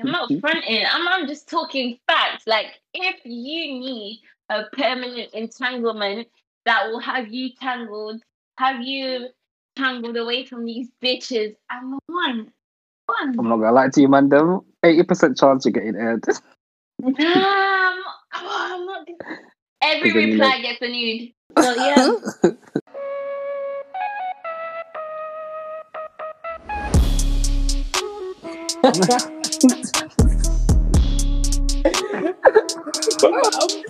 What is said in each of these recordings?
I'm not fronting. I'm, I'm just talking facts. Like, if you need a permanent entanglement that will have you tangled, have you tangled away from these bitches, I'm the one. One. I'm not gonna lie to you, man. Them eighty percent chance you're getting aired. Um, oh, I'm not. Every Because then reply gets a nude. So yeah. I'm,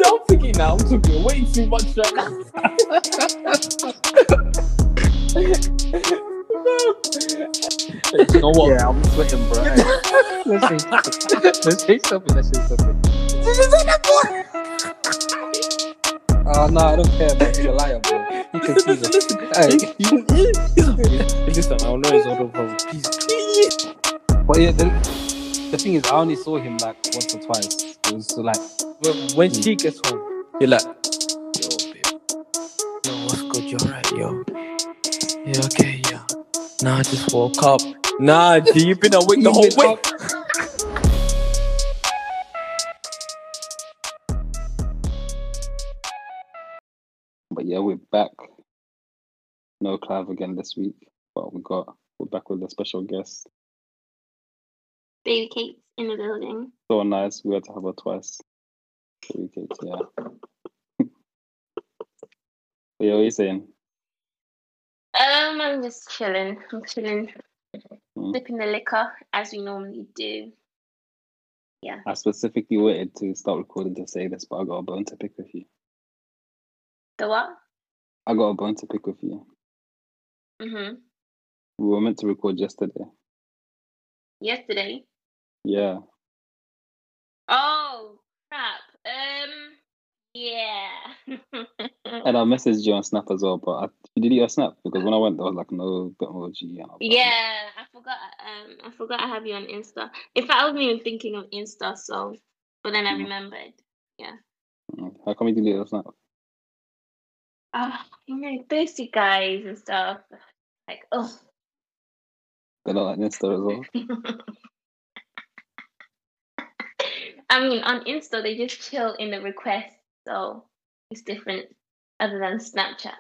I'm thinking now. I'm talking way too much right now. you know what? yeah, I'm sweating, bro. Hey, let's say let's say something. Let's say something. Oh no, I don't care, man. He's a liar, bro. You can see. Hey, Listen, I know it's all over. Please. but yeah, the, the thing is, I only saw him like once or twice. It was so, like, When, when she gets home, you're like, yo, babe. Yo, what's good? You alright, yo? Yeah, okay, yeah. Nah, I just woke up. Nah, G, you've been awake the whole You've way. but yeah, we're back. No Clive again this week, but we got we're back with a special guest. Baby cakes in the building. So nice. We had to have her twice. Baby Kate, yeah. yeah, what are you saying? Um, I'm just chilling. I'm chilling, Mm. sipping the liquor as we normally do. Yeah. I specifically waited to start recording to say this, but I got a bone to pick with you. The what? I got a bone to pick with you. Mm-hmm. We were meant to record yesterday. Yesterday. Yeah. Oh crap. Um. Yeah. And I messaged you on Snap as well, but I, you did your Snap because when I went, there was like no Bitmoji. And I was yeah, I forgot. Um, I forgot I have you on Insta. In fact, I wasn't even thinking of Insta, so but then I Mm. remembered. Yeah. How come you deleted your Snap? Ah, you know, thirsty guys and stuff. Like, oh. They're not like Insta as well. I mean, on Insta, they just chill in the request, so it's different other than Snapchat.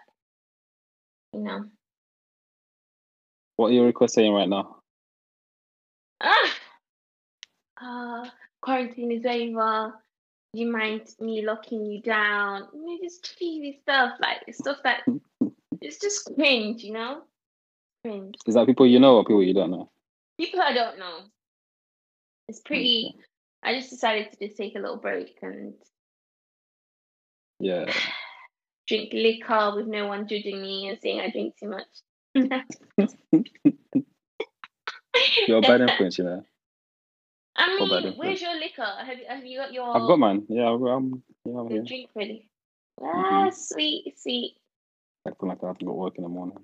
You know. What are your requests saying right now? Ah, uh, quarantine is over. Do you mind me locking you down? You know, just cheesy stuff like stuff that it's just cringe, you know? Cringe. Is that people you know or people you don't know? People I don't know. It's pretty. I just decided to just take a little break and Yeah. drink liquor with no one judging me and saying I drink too much. You're a bad influence, you know. I mean, where's your liquor? Have you have you got your I've got mine. Yeah, I'm, I'm, yeah, I'm here. drink ready? Mm-hmm. Ah, sweet, sweet. Acting like I haven't got work in the morning.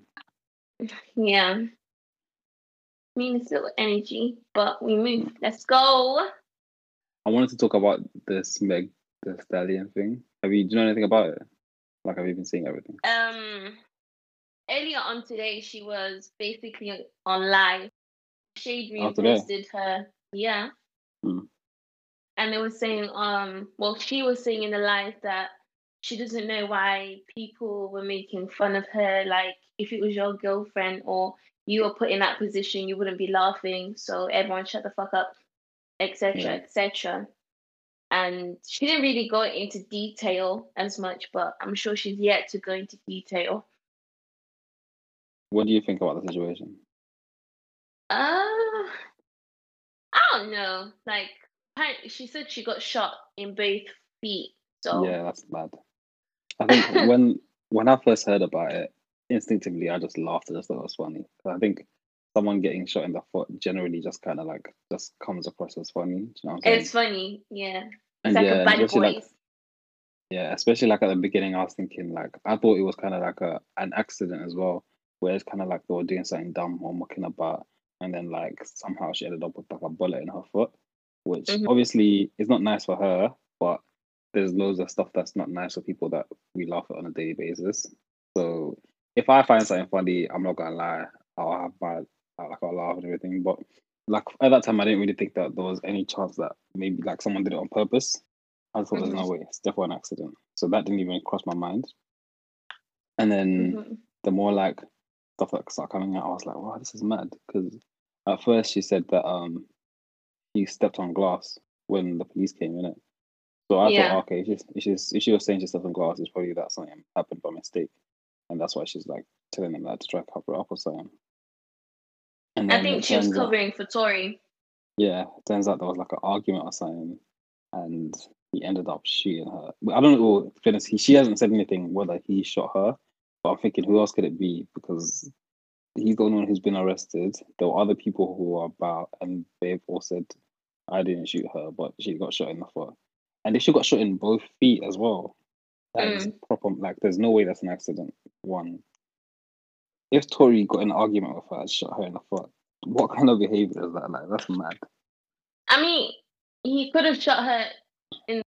Yeah. I mean, it's little energy, but we move. Let's go. I wanted to talk about this Meg Thee Stallion thing. Have you do you know anything about it? Like, have you been seeing everything? Um, earlier on today, she was basically on live. Shade Oh, reposted her. Yeah. Hmm. And they were saying, um, well, she was saying in the live that she doesn't know why people were making fun of her. Like, if it was your girlfriend or you were put in that position, you wouldn't be laughing. So everyone shut the fuck up, etc., Yeah. etc. And she didn't really go into detail as much, but I'm sure she's yet to go into detail. What do you think about the situation? Uh, I don't know. Like, she said she got shot in both feet. So Yeah, that's bad. I think when when I first heard about it, instinctively I just laughed. I just thought it was funny. I think someone getting shot in the foot generally just kind of like just comes across as funny. You know what I'm it's funny. Yeah, it's And like yeah, a especially, voice. like, Yeah, especially like at the beginning, I was thinking like I thought it was kind of like a an accident as well, where it's kind of like they were doing something dumb or mucking about, and then like somehow she ended up with like a bullet in her foot, which Mhm. obviously is not nice for her, but there's loads of stuff that's not nice for people that we laugh at on a daily basis. So if I find something funny, I'm not gonna lie, I'll have my like I'll laugh and everything. But like at that time, I didn't really think that there was any chance that maybe like someone did it on purpose. I thought there's no way it's definitely an accident. So that didn't even cross my mind. And then Mhm. the more like stuff that started coming out, I was like, wow, this is mad. Because at first she said that um he stepped on glass when the police came in it. So I Yeah. thought, okay, if she's, if she's if she was saying she stepped on glass, it's probably that something happened by mistake, and that's why she's like telling them that to try to cover it up or something. And I think she was out- covering for Tory. yeah, turns out there was like an argument or something, and he ended up shooting her. I don't know. Well, he, she hasn't said anything whether he shot her, but I'm thinking who else could it be? Because he's the only one who's been arrested. There were other people who were about, and they've all said, "I didn't shoot her, but she got shot in the foot." And if she got shot in both feet as well, that is mm. proper. Like, there's no way that's an accident. One. If Tory got an argument with her and shot her in the foot, what kind of behavior is that? Like, that's mad. I mean, he could have shot her in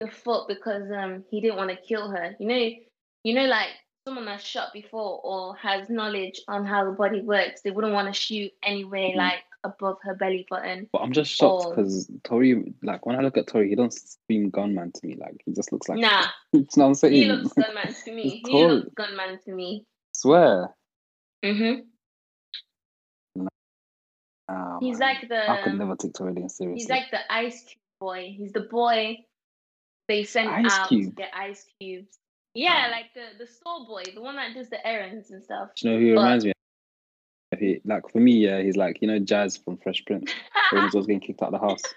the foot because um he didn't want to kill her. You know, you know, like someone that's shot before or has knowledge on how the body works, they wouldn't want to shoot anywhere Mm. like above her belly button. But I'm just shocked Or- because Tory, like when I look at Tory, he don't scream gunman to me. Like he just looks like. Nah, you know what I'm saying? he looks gunman to me. He looks gunman to me. Swear. hmm Ah, He's man. like the I could never take Tory Lanez seriously. he's like the ice cube boy. He's the boy they send Ice out to get ice cubes. Yeah, Ah. like the the store boy, the one that does the errands and stuff. Do you know who he but- reminds me of? He, like for me, yeah, he's like you know Jazz from Fresh Prince when he's always getting kicked out of the house.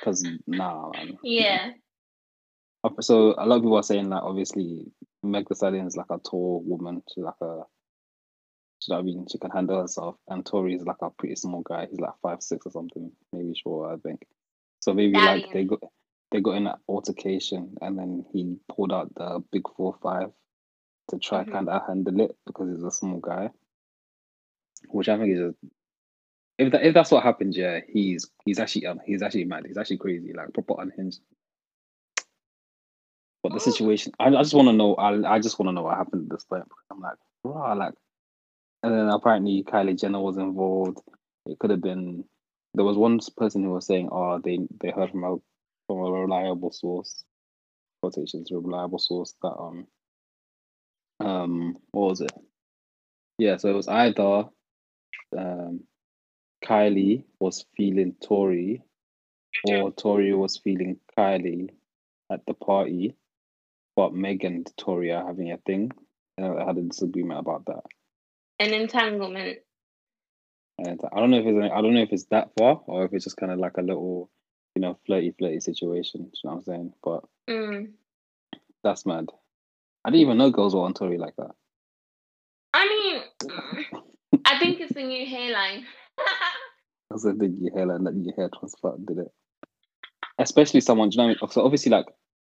Because nah, man. yeah. So a lot of people are saying like obviously Meg Thee Stallion is like a tall woman. She's like a. What I mean? She can handle herself. And Tory is like a pretty small guy. He's like five six or something, maybe shorter, I think. So maybe like they got they got in an altercation, and then he pulled out the big four five to try Mhm. kind of handle it because he's a small guy. Which I think is just if that if that's what happened, yeah, he's he's actually um, he's actually mad. He's actually crazy, like proper unhinged. But the Oh. situation, I, I just want to know. I, I just want to know what happened at this point. I'm like, wow, like, and then apparently Kylie Jenner was involved. It could have been. There was one person who was saying, "Oh, they they heard from a from a reliable source." Quotations, reliable source that um um what was it? Yeah, so it was either um Kylie was feeling Tory or Tory was feeling Kylie at the party, but Meg and Tory are having a thing. And I had a disagreement about that. An entanglement. And I don't know if it's I don't know if it's that far or if it's just kind of like a little, you know, flirty flirty situation. You know what I'm saying? But Mm. that's mad. I didn't even know girls were on Tory like that. I mean, I think it's the new hairline. That's a big your hairline that your hair transplant did it. Especially someone, do you know, what I mean? so obviously, like,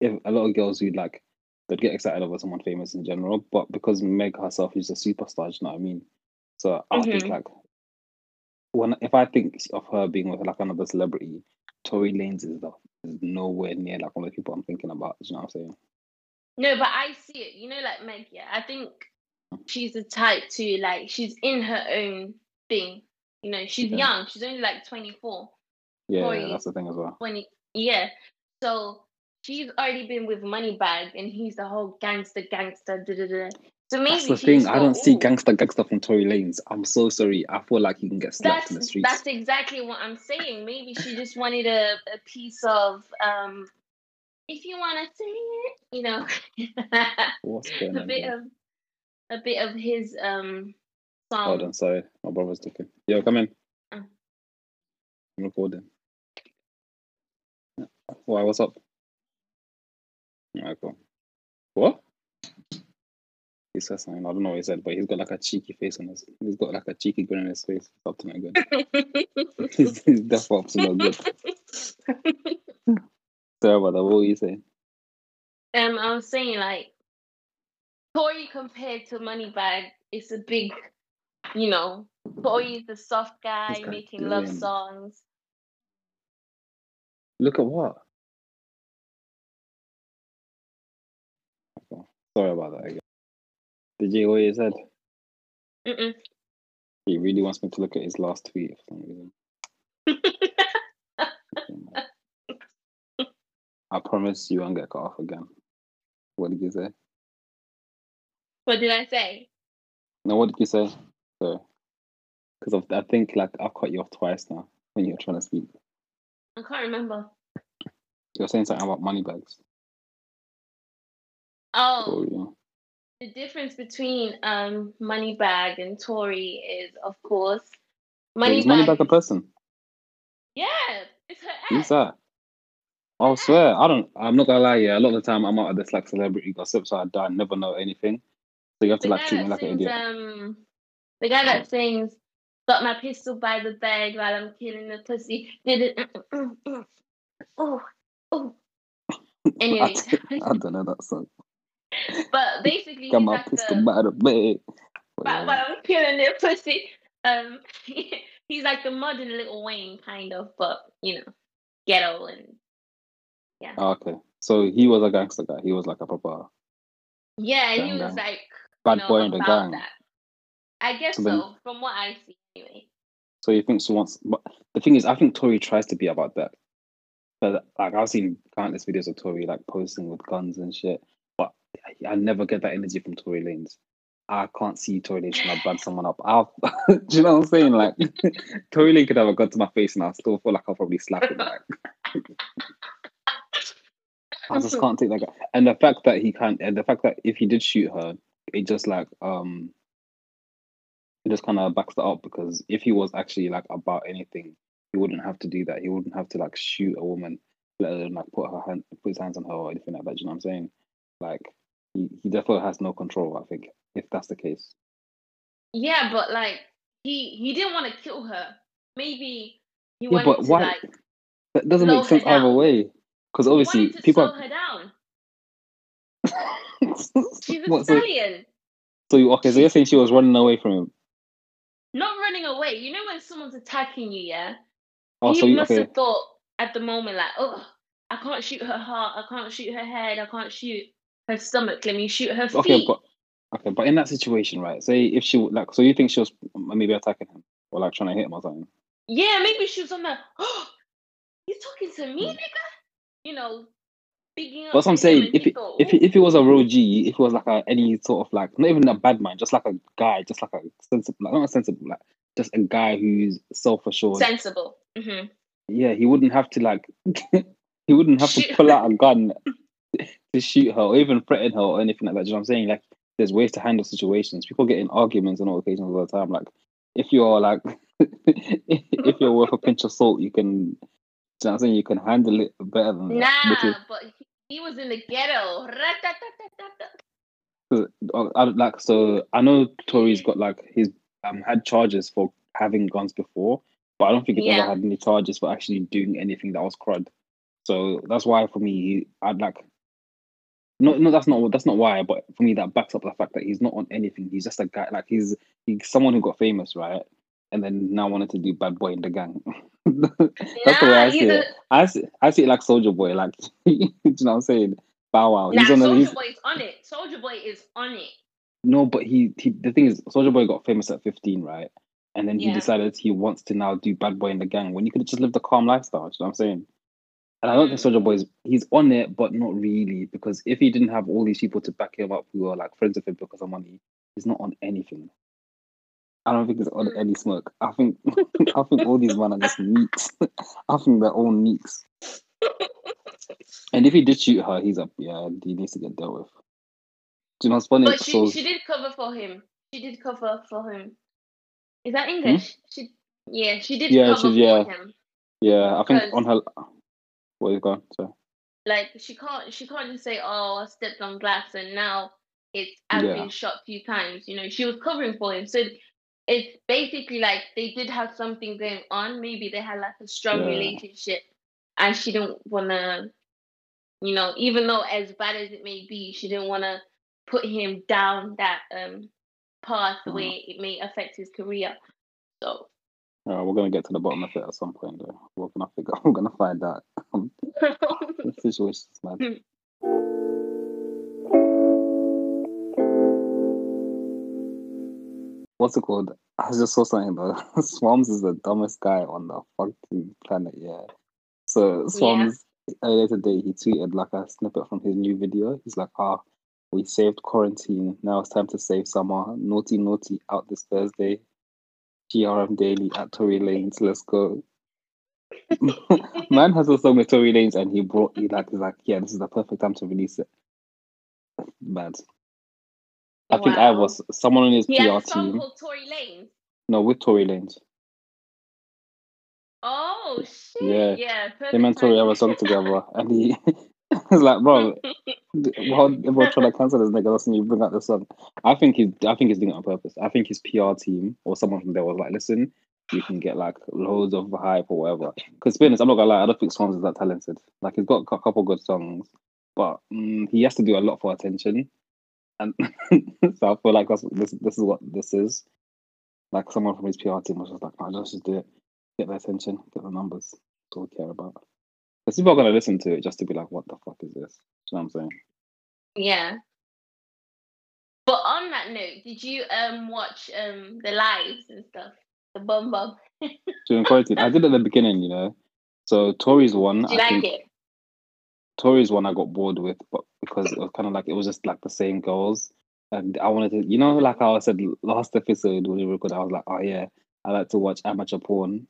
if a lot of girls who like, they'd get excited over someone famous in general, but because Meg herself is a superstar, you know what I mean? So I think Mhm. like, when if I think of her being with like another celebrity, Tory Lanez is the is nowhere near like one of the people I'm thinking about. You know what I'm saying? No, but I see it. You know, like Meg, yeah. I think she's the type to like she's in her own thing. You know, she's Yeah. young. She's only like 24, Yeah, yeah, that's the thing as well. 20. Yeah. So she's already been with Moneybagg and he's the whole gangster, gangster, da da da. So maybe That's the thing. I don't see gangster gangster from Tory Lanez. I'm so sorry. I feel like he can get slapped That's in the streets. that's exactly what I'm saying. Maybe she just wanted a, a piece of um if you wanna say it, you know. A bit here? of a bit of his um song. Hold on, sorry. My brother's talking. Yo, come in. Oh. I'm recording. Why, what's up? Cool. What? He said something. I don't know what he said, but he's got like a cheeky face on his. He's got like a cheeky grin on his face. It's up to no good. he's, he's definitely up to no good. Sorry about that. What were you saying? um, I was saying like Tory compared to Moneybagg is a big, you know, Tory is the soft guy making love songs. Look at what? Sorry about that again. Did you hear what he said? Mm-mm. He really wants me to look at his last tweet for some reason. I promise you won't get cut off again. What did you say? what did I say? No, what did you say? Because I think like I've cut you off twice now when you're trying to speak. I can't remember. You're saying something about money bags. Oh, Oh, yeah. the difference between um Moneybagg and Tory is, of course, Wait, is Moneybagg. money bag a person? yeah, it's her Who's ex. that? I swear, I don't. I'm not gonna lie. Yeah, a lot of the time I'm out of this like celebrity gossip, so I, I never know anything. So you have to The like treat me like an sings, idiot. um, the guy that sings, "Got my pistol by the bag while I'm killing the pussy." Did it? mm, mm, mm. Oh, oh. I, Anyway, don't, I don't know that song. But basically, Got my like pistol the, by the bed. but, I'm killing their pussy. Um, he's like the modern Lil Wayne kind of, but you know, ghetto and yeah. okay, so he was a gangster guy. He was like a proper yeah, he was like bad you know, boy in the gang. That. I guess So so, from what I see anyway. So he thinks he wants. But the thing is, I think Tory tries to be about that. But like I've seen countless videos of Tory like posting with guns and shit. I, I never get that energy from Tory Lanez. I can't see Tory Lanez trying to bad someone up. I'll, do you know what I'm saying? Like Tory Lanez could have gun to my face, and I still feel like I'll probably slap him. Like I just can't take that guy. And the fact that he can't, and the fact that if he did shoot her, it just like um, it just kind of backs that up because if he was actually like about anything, he wouldn't have to do that. He wouldn't have to like shoot a woman, let alone like put her hand, put his hands on her or anything like that. Do you know what I'm saying? Like he, he definitely has no control. I think if that's the case. Yeah, but like he he didn't want to kill her. Maybe he Yeah, wanted but to why? like That doesn't make sense either way. Because obviously people. slow her down. are- She's a What, so, stallion. so you okay? So you're saying she was running away from him? Not running away. You know when someone's attacking you, yeah? Oh, he so you, must okay? have thought at the moment like, oh, I can't shoot her heart, I can't shoot her head, I can't shoot her stomach. Let me shoot her feet. Okay, but okay, but in that situation, right? Say if she like, so you think she was maybe attacking him or like trying to hit him or something? yeah, maybe she was on that. Oh, he's talking to me, Hmm. nigga. You know. That's what I'm saying. If it, thought, if it, if it was a real G, if it was like a any sort of like not even a bad man, just like a guy, just like a sensible, like not a sensible, like just a guy who's self assured. sensible. hmm Yeah, he wouldn't have to like he wouldn't have to pull out a gun to shoot her or even threaten her or anything like that. Do you know what I'm saying? Like there's ways to handle situations. People get in arguments on all occasions all the time. Like if you're like if you're worth a pinch of salt, you can do you know what I'm saying? You can handle it better than that. Nah, but he, was in the ghetto. Uh, I, like so I know Tory's got like he's um had charges for having guns before, but I don't think he's Yeah. ever had any charges for actually doing anything that was crud. So that's why for me I'd like no no that's not that's not why, but for me that backs up the fact that he's not on anything. He's just a guy like he's he's someone who got famous, right? And then now wanted to do bad boy in the gang. that's the way I see he's it. I see, I see it like Soulja Boy, like do you know what I'm saying? Bow Wow. Nah, He's on Soldier he's, Boy is on it. Soulja Boy is on it. no, but he, he the thing is, Soulja Boy got famous at 15, right? And then he Yeah. decided he wants to now do Bad Boy in the Gang when you could have just lived a calm lifestyle. You know what I'm saying? And I don't think. Soulja Boy is he's on it, but not really because if he didn't have all these people to back him up who are like friends with him because of money, he's not on anything. I don't think he's on Mm. any smoke. I think I think all these men are just neeks. I think they're all neeks. And if he did shoot her, he's up. Yeah, he needs to get dealt with. Do you know what's funny? But she, So- she did cover for him. She did cover for him. Is that Hmm? English? She yeah, she did Yeah, cover she's- yeah. for him. yeah, I think on her. What is gone? So Like she can't she can't just say, Oh, I stepped on glass and now it's I've Yeah. been shot a few times. You know, she was covering for him. So it's basically like they did have something going on. Maybe they had like a strong Yeah. relationship and she didn't wanna you know, even though as bad as it may be, she didn't wanna put him down that um path the Mhm. it may affect his career. So uh, we're gonna get to the bottom of it at some point. Though we're gonna figure. We're gonna find out. the situation's mad. What's it called? I just saw something though. Swarmz is the dumbest guy on the fucking planet. Yeah. So Swarmz earlier today he tweeted like a snippet from his new video. He's like, "Ah, we saved quarantine. Now it's time to save summer. Naughty, naughty out this Thursday. GRM daily at Tory Lanez. Let's go." Man has a song with Tory Lanez, and he brought he like he's like, yeah, this is the perfect time to release it. Mad. I think I was someone on his He PR team. called Tory Lanez. No, with Tory Lanez. Oh shit! Yeah. yeah. Him and Tory have a song together, and he was like, "Bro, while everyone trying to cancel this nigga, listen, you bring out the song." I think he's, I think he's doing it on purpose. I think his PR team or someone from there was like, "Listen, you can get like loads of hype or whatever." Because, to be honest, I'm not gonna lie, I don't think Swarmz is that talented. Like, he's got a couple good songs, but mm, he has to do a lot for attention, and so I feel like that's this. This is what this is. Like, someone from his PR team was just like, "Man, let's just do it, get the attention, get the numbers." That's all we care about. Because people are gonna listen to it just to be like, "What the fuck is this?" You know what I'm saying? Yeah. But on that note, did you um watch um the lives and stuff? The bum bum. To During quarantine, I did at the beginning, you know. So Tory's one, Did you I like think it? Tory's one I got bored with, but because it was kind of like it was just like the same girls, and I wanted to, you know, like I said last episode when we recorded, I was like, oh yeah, I like to watch amateur porn.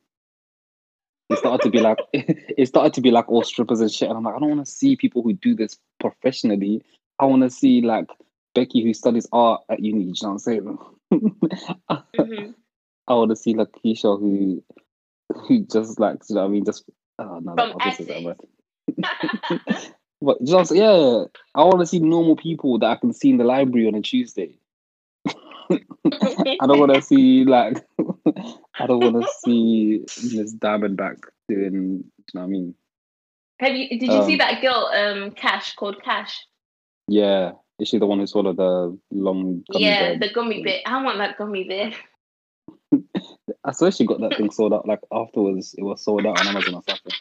It started to be like it started to be like all strippers and shit, and I'm like, I don't want to see people who do this professionally. I want to see like Becky who studies art at uni. You know what I'm saying? Mhm. I want to see like Keisha who who just like you know what I mean just oh no From that But just yeah, I want to see normal people that I can see in the library on a Tuesday. I don't want to see like I don't want to see Miss Diamond back doing. Do you know what I mean? Have you? Did you see Um, that girl? Um, Cash called Cash. Yeah, is she the one who swallowed the long? Gummy yeah, bear? the gummy bear. I want that gummy bit. I swear she got that thing sold out. Like afterwards, it was sold out on Amazon or something.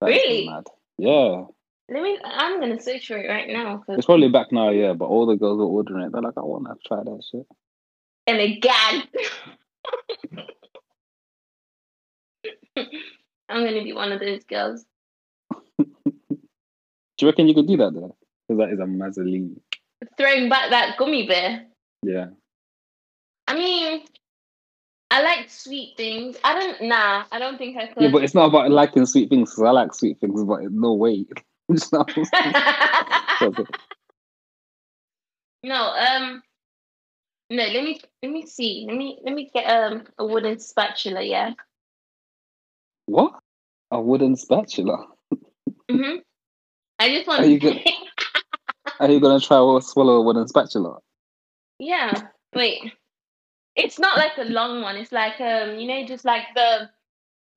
Really? Mad. Yeah, Let me. I'm gonna search for it right now. 'cause- it's probably back now. Yeah, but all the girls were ordering it. They're like, I want to try that shit. And again. I'm gonna be one of those girls. Do you reckon you could do that though? Because that is a mazzolini. Throwing back that gummy bear. Yeah. I mean, I like sweet things. I don't. Nah, I don't think I could. Yeah, but it's not about liking sweet things. Cause I like sweet things, but no way. You know what I'm saying? no. Um. No. Let me. Let me see. Let me. Let me get um a wooden spatula. Yeah. what? A wooden spatula? Mhm. I just want. Are you good? Are you gonna try to swallow a wooden spatula? yeah. Wait. It's not like a long one. It's like um. You know, just like the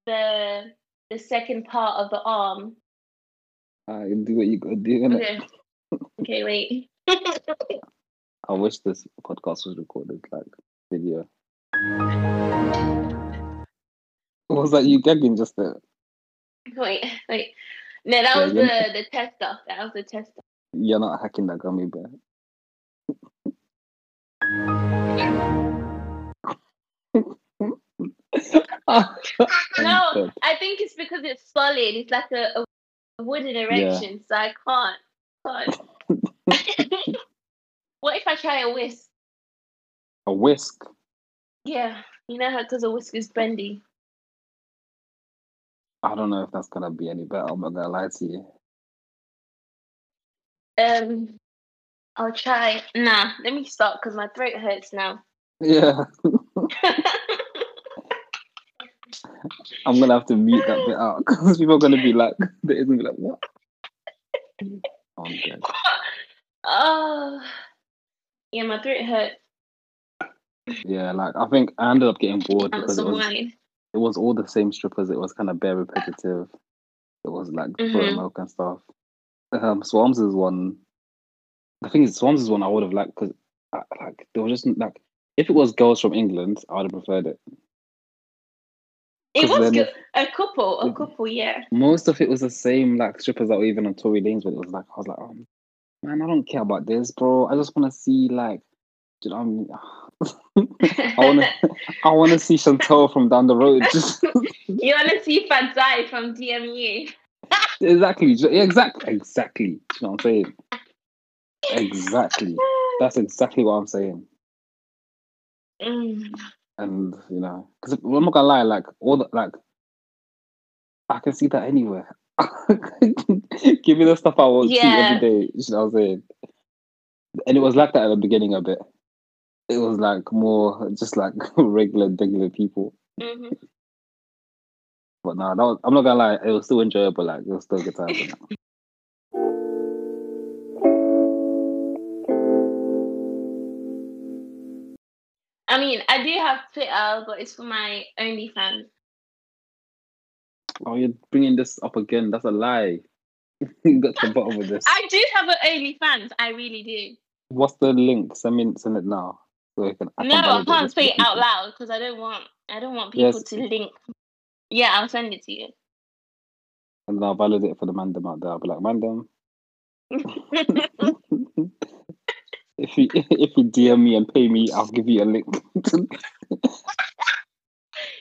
the the second part of the arm. I do what you gotta do. Okay. okay. Wait. I wish this podcast was recorded like video. Was that you gagging just there? Wait. Wait. No, that Yeah, was you're- the test tester. That was the tester. You're not hacking that gummy bear. No. I think it's because it's solid. It's like a, a wooden erection, so I can't. can't. What if I try a whisk? A whisk. Yeah, you know how because a whisk is bendy. I don't know if that's gonna be any better. I'm not gonna lie to you. Um, I'll try. Nah, let me stop because my throat hurts now. Yeah, I'm gonna have to mute that bit out because people are gonna be like, they're gonna be like, what? Oh, I'm dead. oh, yeah, my throat hurt. Yeah, like I think I ended up getting bored because it was wine. it was all the same strippers. It was kind of bare repetitive. It was like Mhm. buttermilk and stuff. Um, Swarmz is one. The thing is, Swarmz is one I would have liked because like there was just like if it was girls from England, I would have preferred it. It was good. A couple, a couple, yeah. Most of it was the same like strippers that were even on Tory Lanez, but it was like I was like, oh man, I don't care about this, bro. I just want to see like, do you know what I mean? I wanna I wanna see Chantel from down the road. Just you want to see Fadzai from DMU? exactly, exactly, exactly. You know what I'm saying? Exactly. That's exactly what I'm saying. Mm. And you know, because I'm not gonna lie, like all the like, I can see that anywhere. Give me the stuff I want to see every day. You know what I'm saying? And it was like that at the beginning a bit. It was like more just like regular, regular people. Mhm. But was, I'm not gonna lie, it was still enjoyable. Like it was still good time. I mean, I do have Twitter, but it's for my OnlyFans. Oh, you're bringing this up again. That's a lie. you got to the bottom of this. I do have an OnlyFans. I really do. What's the link? Send me send it now. So I can, I no, I can't say it out loud because I don't want. I don't want people Yes. to link. Yeah, I'll send it to you. And then I'll validate it for the mandem out there. I'll be like, mandem, if you if you DM me and pay me, I'll give you a link.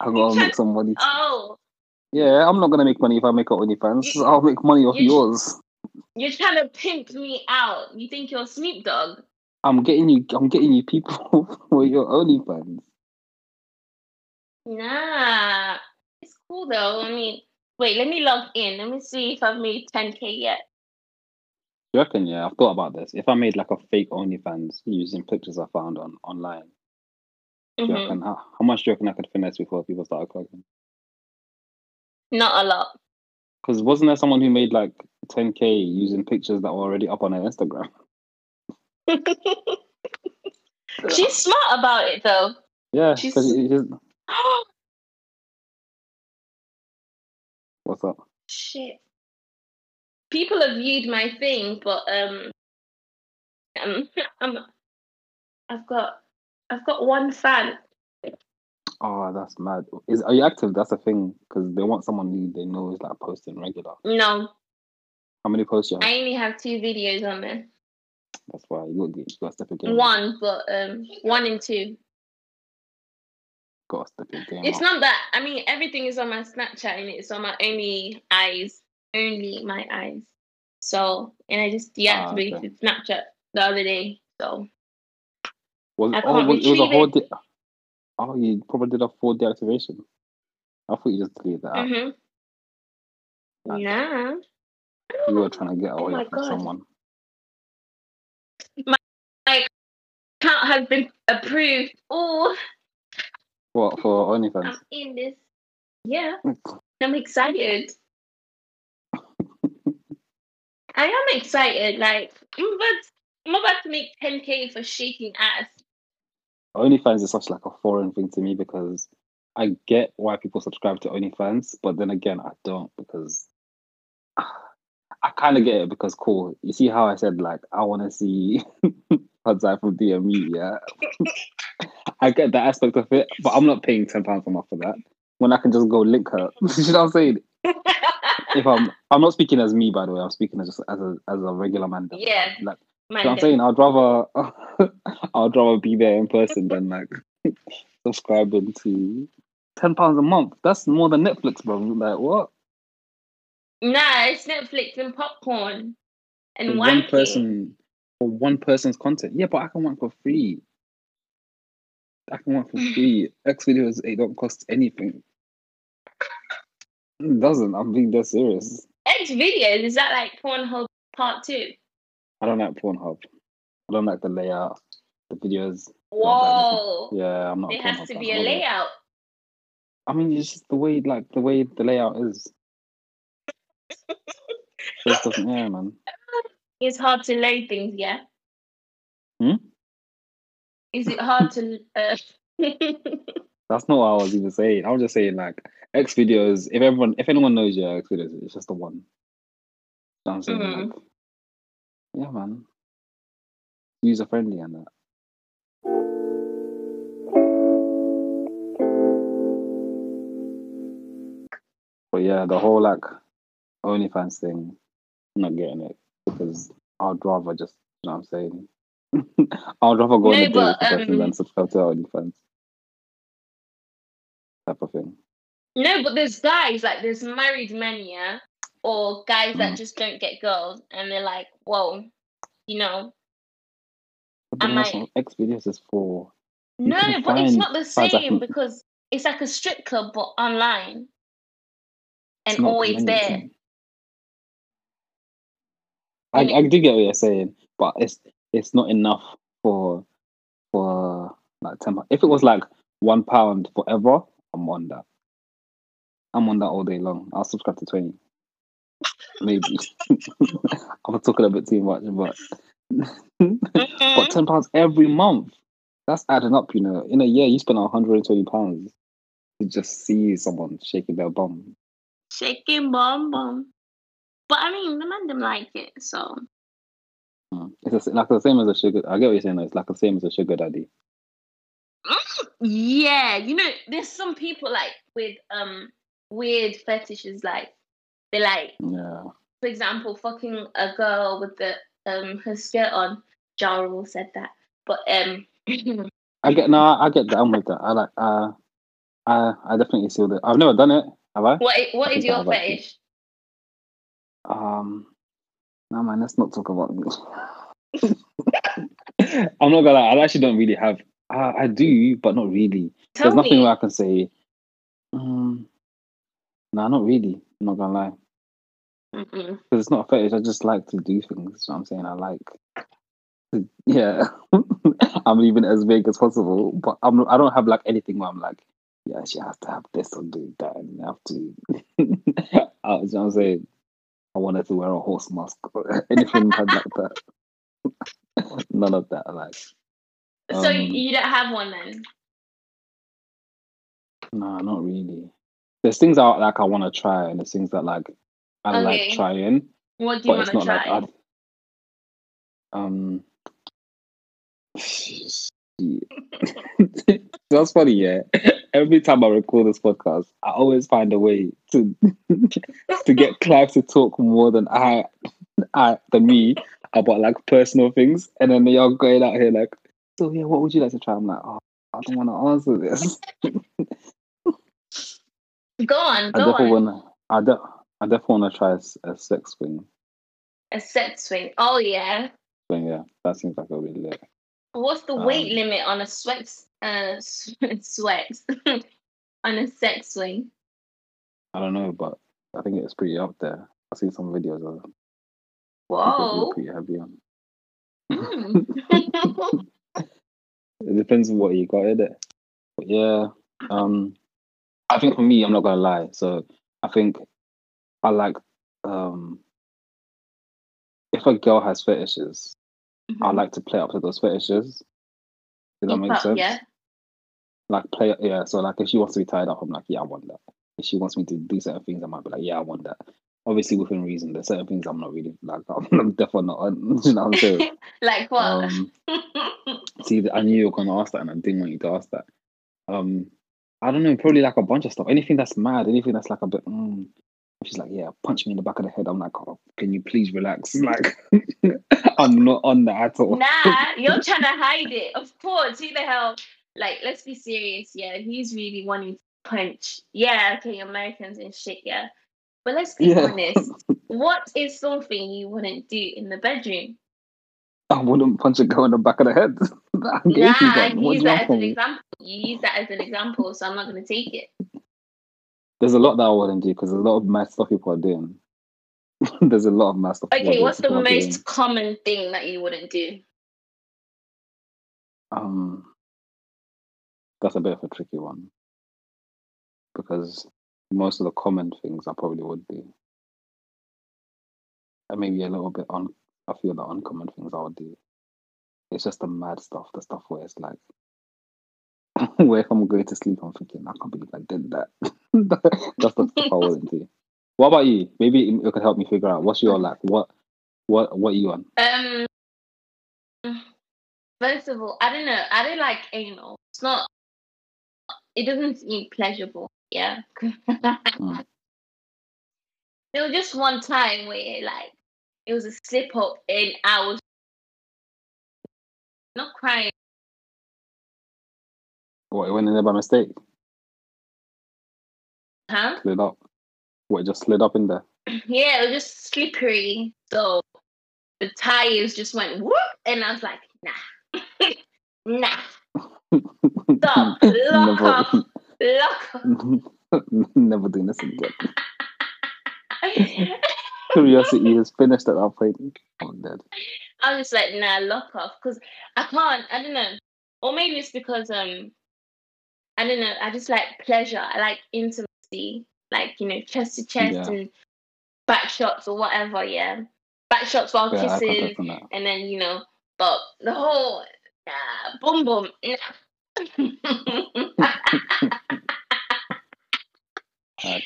I'm gonna make some money. oh, Yeah, I'm not gonna make money if I make it OnlyFans. You- I'll make money off you- yours. you're trying to pimp me out. You think you're Snoop Dogg? I'm getting you. I'm getting you people for your OnlyFans. Nah, it's cool though. I mean, wait, let me log in. Let me see if I've made 10k yet. You reckon? Yeah, I've thought about this. If I made like a fake OnlyFans using pictures I found on online, Mhm. reckon how, how much do you reckon I could finesse before people started clicking? Not a lot. Because wasn't there someone who made like 10k using pictures that were already up on her Instagram? She's smart about it though. Yeah, She's- because what's up? Shit. People have viewed my thing, but um, um, I'm, I've got, I've got one fan. Oh, that's mad. Is are you active? That's the thing because they want someone who they know is like posting regular. No, How many posts you have? I only have two videos on there. That's why you got you got to step game. One, but um, one and two. Got to step game. It's up. not that. I mean, everything is on my Snapchat and it's on my only eyes, only my eyes. So, and I just Ah, okay. deactivated Snapchat the other day. So, Was, I oh, can't was, it was a whole. it. Oh, you probably did a full deactivation. I thought you just deleted. Nice. Mm-hmm. Nah. You were trying to get Oh away my from God. someone. Account has been approved. Oh, What for oh, OnlyFans? I'm in this. Yeah, I'm excited. I am excited. Like, I'm about, I'm about to make 10k for shaking ass. OnlyFans is such like a foreign thing to me because I get why people subscribe to OnlyFans, but then again, I don't because I kind of get it because cool. You see how I said like I want to see Hudzai from DMU, yeah. I get that aspect of it, but I'm not paying ten pounds a month for that when I can just go link her. you know what I'm saying? If I'm, I'm not speaking as me, by the way. I'm speaking as just as a as a regular man. Yeah. Like, Man, you know what I'm saying? I'd rather I'd rather be there in person than like subscribing to ten pounds a month. That's more than Netflix, bro. Like what? Nah, it's Netflix and popcorn and one one person for one person's content. Yeah, but I can work for free. I can work for free. X videos it don't cost anything. It doesn't. I'm being dead serious. X videos. Is that like Pornhub Part Two? I don't like Pornhub. I don't like the layout. The videos. Whoa! Yeah, I'm not. There has to be a layout. I mean, it's just the way, like the way the layout is. Just doesn't, yeah, man. It's hard to load things. Yeah. Hmm? Is it hard to? Uh... That's not what I was even saying. I was just saying, like X videos. If everyone, if anyone knows your X videos, it's just the one. You know I'm saying, Mhm. like, yeah, man. User friendly and that. But yeah, the whole like OnlyFans thing, I'm not getting it because I'd rather just, you know what I'm saying, I'd rather go on No, a date with but, the person um, than subscribe to OnlyFans. Type of thing. No, but there's guys like there's married men, yeah, or guys that Mm. just don't get girls, and they're like, "Whoa, you know." But I might- what X is for. No, but it's not the same because it's like a strip club but online, and always there. I, I do get what you're saying, but it's it's not enough for for like ten. If it was like one pound forever, I'm on that. I'm on that all day long. I'll subscribe to twenty. Maybe I'm talking a bit too much, but but ten pounds every month. That's adding up, you know. In a year, you spend 120 pounds to just see someone shaking their bum. Shaking bum bum. But I mean, the man them like it, so Mm. It's s- like the same as a sugar. I get what you're saying. though. It's like the same as a sugar daddy. yeah. You know, there's some people like with um weird fetishes, like they like Yeah. for example, fucking a girl with the um her skirt on. Ja Rule said that, but um, I get no, I get that. I'm with that. I like. Uh, I I definitely see that. I've never done it. Have I? what what I is your fetish? Um. No man, let's not talk about this. I'm not gonna lie. I actually don't really have. I, I do, but not really. Tell There's nothing me. where I can say. Um, no, not really. I'm not gonna lie. Because it's not a fetish. I just like to do things. That's what I'm saying. I like, to, yeah. I'm leaving it as vague as possible, but I'm. I don't have like anything where I'm like, yeah, she has to have this or do that, and you have to. uh, you know I'm saying? I wanted to wear a horse mask or anything like that. None of that. Like, So Um, you don't have one then? no, not really. There's things I like. I want to try, and there's things that like I Okay. like trying. What do you want to try? like um that's funny yeah every time i record this podcast i always find a way to to get clive to talk more than i i than me about like personal things and then y'all going out here like so yeah what would you like to try i'm like oh i don't want to answer this Go on, i go definitely on. want to i de- i definitely want to try a sex swing A set swing. Oh yeah. thing yeah that seems like a really lit What's the weight Um, limit on a sweat uh sweat on a sex swing? I don't know, but I think it's pretty up there. I've seen some videos of who Whoa. pretty heavy on. Mm. It depends on what you got in it. But yeah, um, I think for me, I'm not gonna lie. So I think I like um, if a girl has fetishes, I like to play up to those fetishes. Does that make sense? Yeah. Like play, yeah. So like, if she wants to be tied up, I'm like, yeah, I want that. If she wants me to do certain things, I might be like, yeah, I want that. Obviously, within reason. There's certain things I'm not really like. I'm definitely not. On, you know what I'm saying? like what? Um, see, I knew you were gonna ask that, and I didn't want you to ask that. Um, I don't know, probably like a bunch of stuff. Anything that's mad, anything that's like a bit. Mm. She's like, yeah, punch me in the back of the head. I'm like, oh, can you please relax? Like, I'm not on that at all. nah, you're trying to hide it. Of course. Who the hell? Like, let's be serious. Yeah, he's really wanting to punch. Yeah, okay, Americans and shit. Yeah, but let's be Yeah. honest. What is something you wouldn't do in the bedroom? I wouldn't punch a girl in the back of the head. I gave you Nah, that. you What use that as an example. You use that as an example, so I'm not going to take it. There's a lot that I wouldn't do because there's a lot of mad stuff people are doing. there's a lot of mad stuff. Okay, what's the most common thing that you wouldn't do? Um, that's a bit of a tricky one because most of the common things I probably would do, and maybe a little bit on a few of the uncommon things I would do. It's just the mad stuff, the stuff where it's like, where if I'm going to sleep, I'm thinking, I can't believe I did that. that's the stuff I wouldn't do. What about you? Maybe you could help me figure out what's your like. What, what, what are you on? Um, first of all, I don't know. I don't like anal. It's not. It doesn't seem pleasurable. Yeah. Mm. There was just one time where like it was a slip up and I was not crying. What, it went in there by mistake? Huh? Slid up. What, it just slid up in there? Yeah, it was just slippery. So the tires just went whoop, and I was like, nah, nah, stop, lock off, lock off. Never doing this again. Curiosity has finished at that point. I'm dead. I was just like, nah, lock off, because I can't. I don't know, or maybe it's because um, I don't know. I just like pleasure. I like intimacy, like you know, chest to chest Yeah. and back shots or whatever. Yeah, back shots while Yeah, kissing, contact on that. and then you know, but the whole uh, boom boom.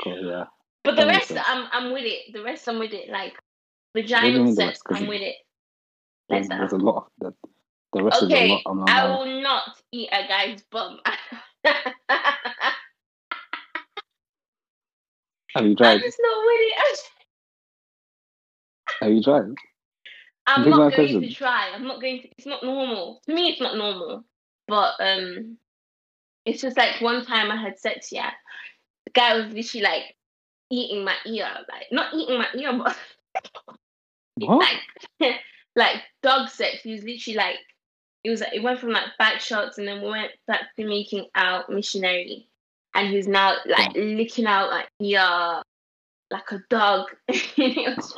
Cool, yeah. but the rest, sense. I'm I'm with it. The rest, I'm with it. Like vaginal sex, I'm with it. There's, there's a lot of the, the rest is a Okay, lot. I'm not I will not eat a guy's bum. Have you tried? I'm just not with it. Have you tried? I'm not going to try. I'm not going to. It's not normal. To me, it's not normal. But um, it's just like one time I had sex. Yeah, the guy was literally like eating my ear, like not eating my ear, but What? like like dog sex. He was literally like it was. It went from like back shots, and then we went back to making out missionary, and he's now like licking out like ear like a dog. It was-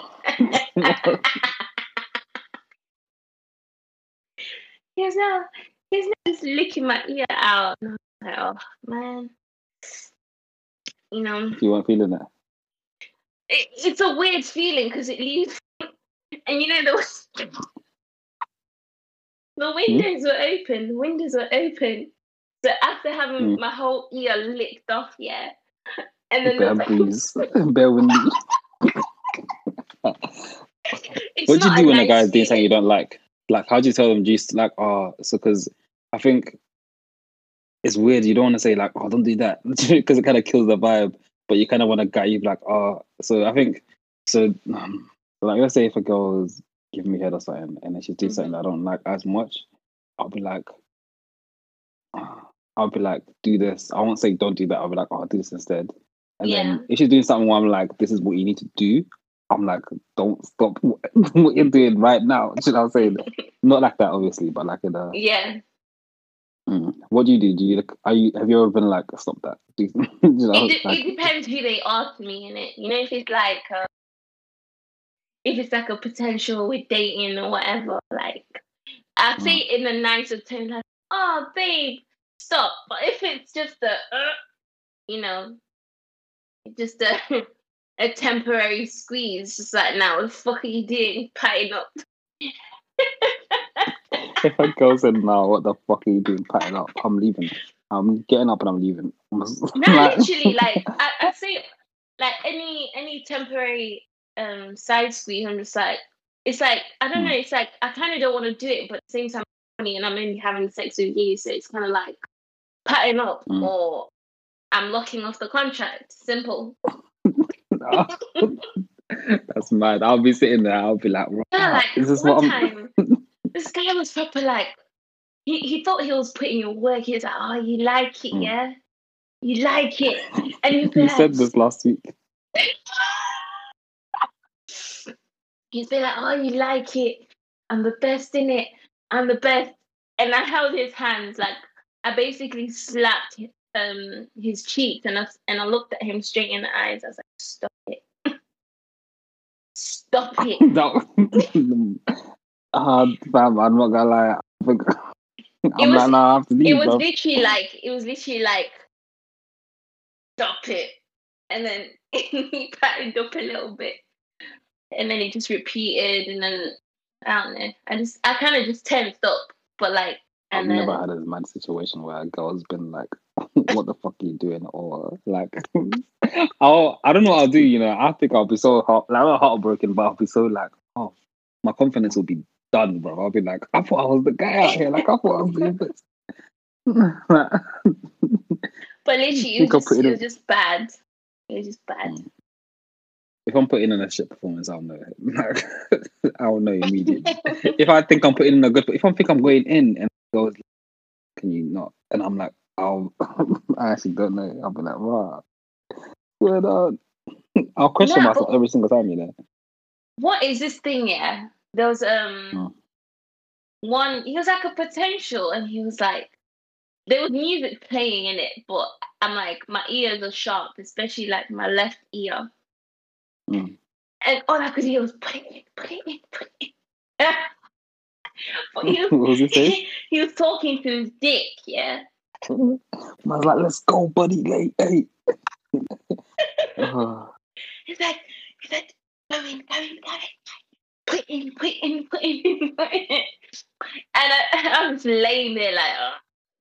He now he's now just licking my ear out. And I was like, oh man. You know, you weren't feeling that it, it's a weird feeling because it leaves and you know the the windows were open. The windows were open. So after having Mm. my whole ear licked off, yeah. And then Bear was, breeze. Bear it's What do you do when a guy's doing something you don't like? Like, how do you tell them? Do you like, oh, so because I think it's weird. You don't want to say like, oh, don't do that because it kind of kills the vibe. But you kind of want a guy you like, oh. So I think so. Um, like, let's say if a girl's giving me head or something, and then she does something that I don't like as much, I'll be like, I'll be like, do this. I won't say don't do that. I'll be like, oh, I'll do this instead. And Yeah. then if she's doing something where I'm like, this is what you need to do, I'm like, don't stop what you're doing right now. Do you know what I'm saying? Not like that, obviously, but like in a. Yeah. Mm. What do you do? Do you like are you have you ever been like stop that? Do you, do you know, it, de- like, it depends who they ask me in it. You know, if it's like uh, if it's like a potential with dating or whatever, like I'd say Mm. in a nicer tone, like, "Oh, babe, stop." But if it's just a, uh, you know, just a a temporary squeeze, just like, "Now, what the fuck are you doing? Patting up." if a girl said, "No, what the fuck are you doing? Patting up? I'm leaving. I'm getting up and I'm leaving." No, literally, like I, I'd say, like any any temporary um side squeeze. I'm just like, it's like I don't Hmm. know. It's like I kind of don't want to do it, but at the same time, funny, and I'm only having sex with you, so it's kind of like patting up, Hmm. or I'm locking off the contract. Simple. That's mad. I'll be sitting there. I'll be like, Yeah, "Right, like is this one what I'm?" time, this guy was proper like, he, he thought he was putting in work. He was like, oh, you like it, Hmm. yeah, you like it, and You like, said this last week. He'd be like, "Oh, you like it? I'm the best in it. I'm the best." And I held his hands, like I basically slapped um his cheeks, and I and I looked at him straight in the eyes. I was like, "Stop it! Stop it!" no. uh, fam, I'm not gonna lie. I think- I'm was- like, nah, I have to leave, It was bro. literally like it was literally like, "Stop it!" And then he patted up a little bit, and then he just repeated, and then I don't know. I just I kind of just tensed up, but like. I've then, never had a mad situation where a girl's been like, "What the fuck are you doing?" Or like, I'll I don't know what I'll do. You know, I think I'll be so heart, like, not heartbroken, but I'll be so like, oh, my confidence will be done, bro. I'll be like, I thought I was the guy out here. Like, I thought I was doing this. But literally, it was, just, it it was just bad. It was just bad. Mm. If I'm putting in a shit performance, I'll know. Like, I'll know immediately. if I think I'm putting in a good, if I think I'm going in and goes, can you not? And I'm like, I'll, I actually don't know. I'll be like, wow, well done. I'll question No, myself every single time, you know. What is this thing? Yeah, there was um Oh. one. He was like a potential, and he was like, there was music playing in it, but I'm like, my ears are sharp, especially like my left ear, Mm. and all I could hear was put it in, put it in, put it in. but he was, what was he saying? he was talking to his dick, yeah. I was like, let's go, buddy. Late, hey. Oh, He's like, he's like, go in, go in, go in. Put in, put in, put in, put in. And I, I was laying there like, oh,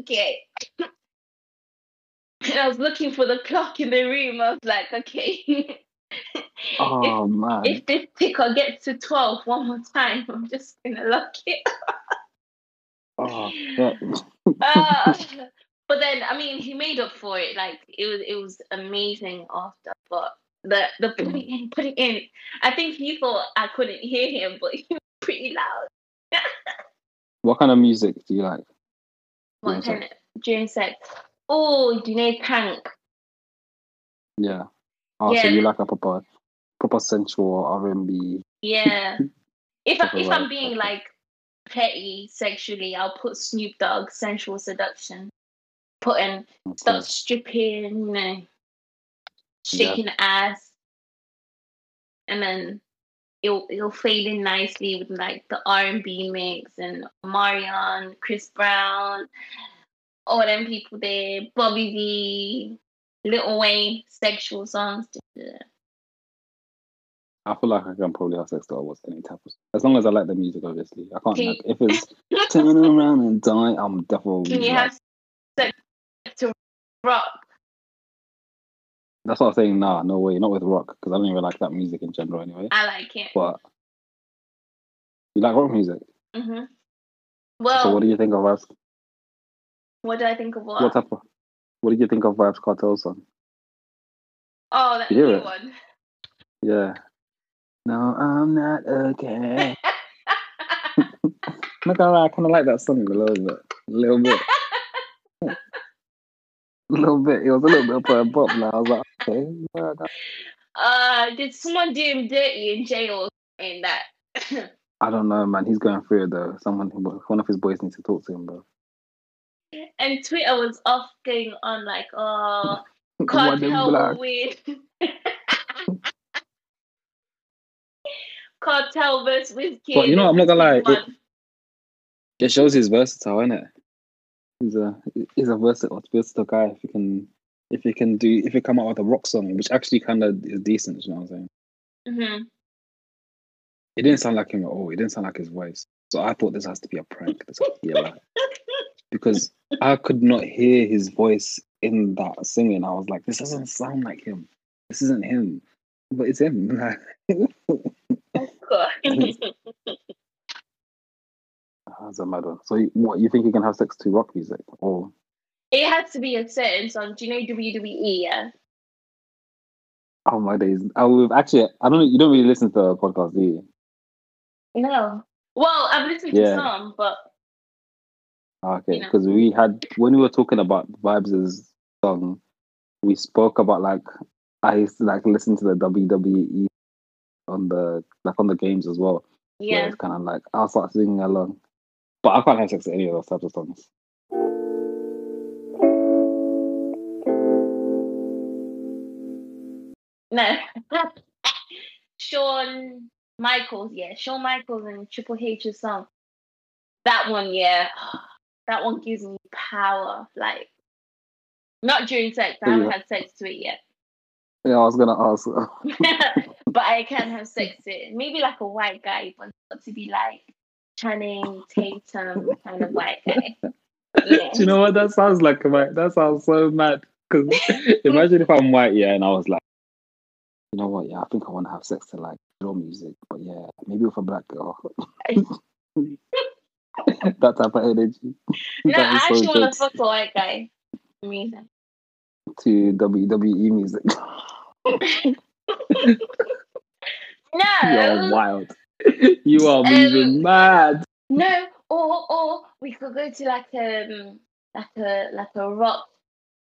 okay. And I was looking for the clock in the room. I was like, okay. Oh man. if, if this ticker gets to 12 one more time, I'm just going to lock it. Oh, yeah. Uh, but then, I mean, he made up for it. Like, it was it was amazing after. But the, the put it in, put it in. I think he thought I couldn't hear him, but he was pretty loud. What kind of music do you like? What kind of during sex? Oh, Jhené Tank. Yeah. Oh, so Yeah. you like a proper, proper sensual R and B? Yeah. if I, if I'm being like petty sexually, I'll put Snoop Dogg sensual seduction. Putting start stripping, you know, shaking the ass, and then it'll it'll fade in nicely with like the R and B mix and Marion, Chris Brown, all them people there, Bobby V, Lil Wayne, sexual songs. I feel like I can probably have sex to almost any type of, as long as I like the music. Obviously, I can't. Can Like, if it's turn around and die, I'm definitely. Can you like- have sex to rock? That's what I'm saying. Nah, no way, not with rock, because I don't even like that music in general anyway. I like it. But you like rock music, hmm Well, so what do you think of us? what do I think of what? What type of? What did you think of Vybz Kartel song? oh, that new it? one. Yeah. No, I'm not okay. Not gonna lie, I kind of like that song a little bit, a little bit, a little bit. It was a little bit of a bop. Now I was like, okay, yeah, that- uh, did someone do him dirty in jail in that? I don't know, man. He's going through it though. Someone, one of his boys needs to talk to him, bro. And Twitter was off going on like, oh, What them Kartel black? will win. Kartel versus Whiskey. But you know, I'm not gonna lie, it- It shows he's versatile, isn't it? He's a he's a versatile, versatile guy. If he can, if he can do, if he come out with a rock song, which actually kind of is decent, you know what I'm saying? Mhm. It didn't sound like him at all. It didn't sound like his voice. So I thought this has to be a prank. This has to be a lie. Because I could not hear his voice in that singing. I was like, this doesn't sound like him. This isn't him. But it's him. God. That's a mad one. So you- what, you think you can have sex to rock music? Or it has to be a certain song. Do you know WWE? Yeah. oh my days. I would actually I don't know you don't really listen to the podcast, do you? No. Well, I've listened Yeah. to some, but Okay, You know. because we had when we were talking about Vybz' song, we spoke about like I used to like listen to the WWE on the like on the games as well. Yeah. it's kind of like I'll start singing along, but I can't have sex to any of those types of songs. No. Shawn Michaels, yeah. Shawn Michaels and Triple H's song. That one, yeah. That one gives me power. Like, not during sex. I haven't Yeah. had sex to it yet. Yeah, I was gonna ask. but I can have sex to it. Maybe like a white guy, but not to be like Channing Tatum kind of white guy. Yeah. Do you know what that sounds like? That sounds so mad. Because imagine if I'm white, yeah, and I was like, you know what? Yeah, I think I want to have sex to like drill music, but yeah, maybe with a black girl. that type of energy. No, I is so actually want to fuck a white guy. Amazing. to WWE music. No. You are wild. You are Um, moving mad. no, or or we could go to like um like a like a rock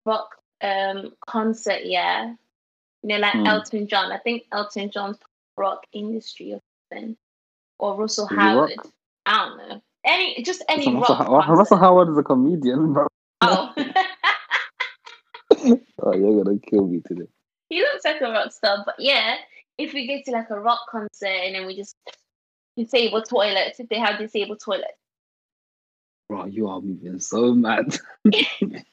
rock um concert, yeah. You know, like Hmm. Elton John. I think Elton John's rock industry or something. Or Russell? Howard. I don't know. Any just any Russell, rock. Russell, Russell. Howard is a comedian, bro. Oh. Oh, you're gonna kill me today. he looks like a rock star, but yeah, if we get to like a rock concert and then we just disable toilets, if they have disabled toilets. Bro, you are moving so mad.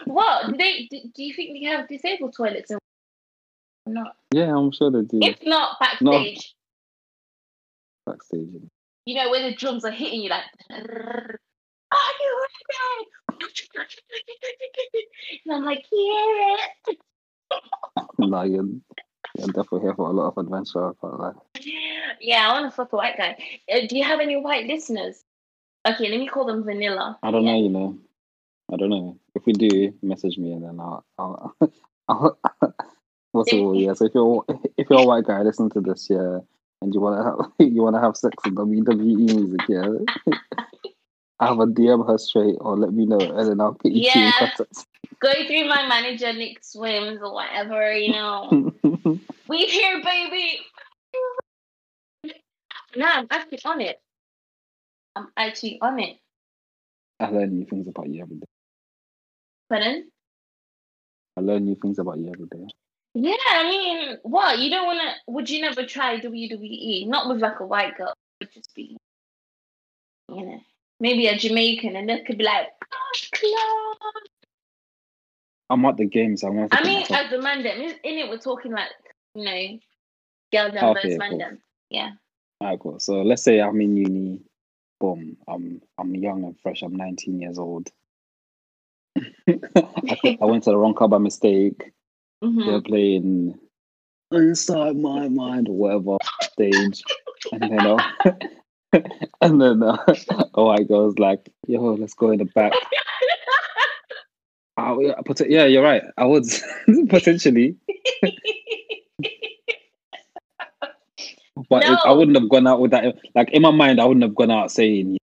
What? Do they do, do you think they have disabled toilets or not? yeah, I'm sure they do. If not No. backstage, Backstage. You know, where the drums are hitting you like Are you ready? And I'm like, yeah. No, you're, you're definitely here for a lot of adventure. I. Yeah, I want to fuck a white guy. Uh, do you have any white listeners? Okay, let me call them vanilla. I don't Yeah. know, you know. I don't know. If we do, message me and then I'll. I'll, I'll what's it called? Yeah. So if you're if you're a white guy, listen to this, yeah, and you wanna have you wanna have sex with WWE music, yeah. I have a DM her straight or let me know, and then I'll put you Yeah. contact. Go through my manager, Nick Swims, or whatever, you know. we here, baby. No, I'm actually on it. I'm actually on it. I learn new things about you every day. Pardon? I learn new things about you every day. Yeah, I mean, what? You don't want to, would you never try WWE? Not with like a white girl. It just be, you know, maybe a Jamaican and they could be like, oh. I'm at the games. I'm. I mean, as the man them, in it, we're talking like, you know, girl them ah, Okay, versus man cool. them. Yeah. Alright, cool. So let's say I'm in uni. Boom. I'm I'm young and fresh. I'm 19 years old. I, I went to the wrong club by mistake. Mhm. They're playing inside my mind or whatever stage, and then uh, and then uh, oh white girl's like, yo, let's go in the back. Oh, yeah, pot- yeah, you're right. I would potentially, but it, I wouldn't have gone out with that. Like in my mind, I wouldn't have gone out saying,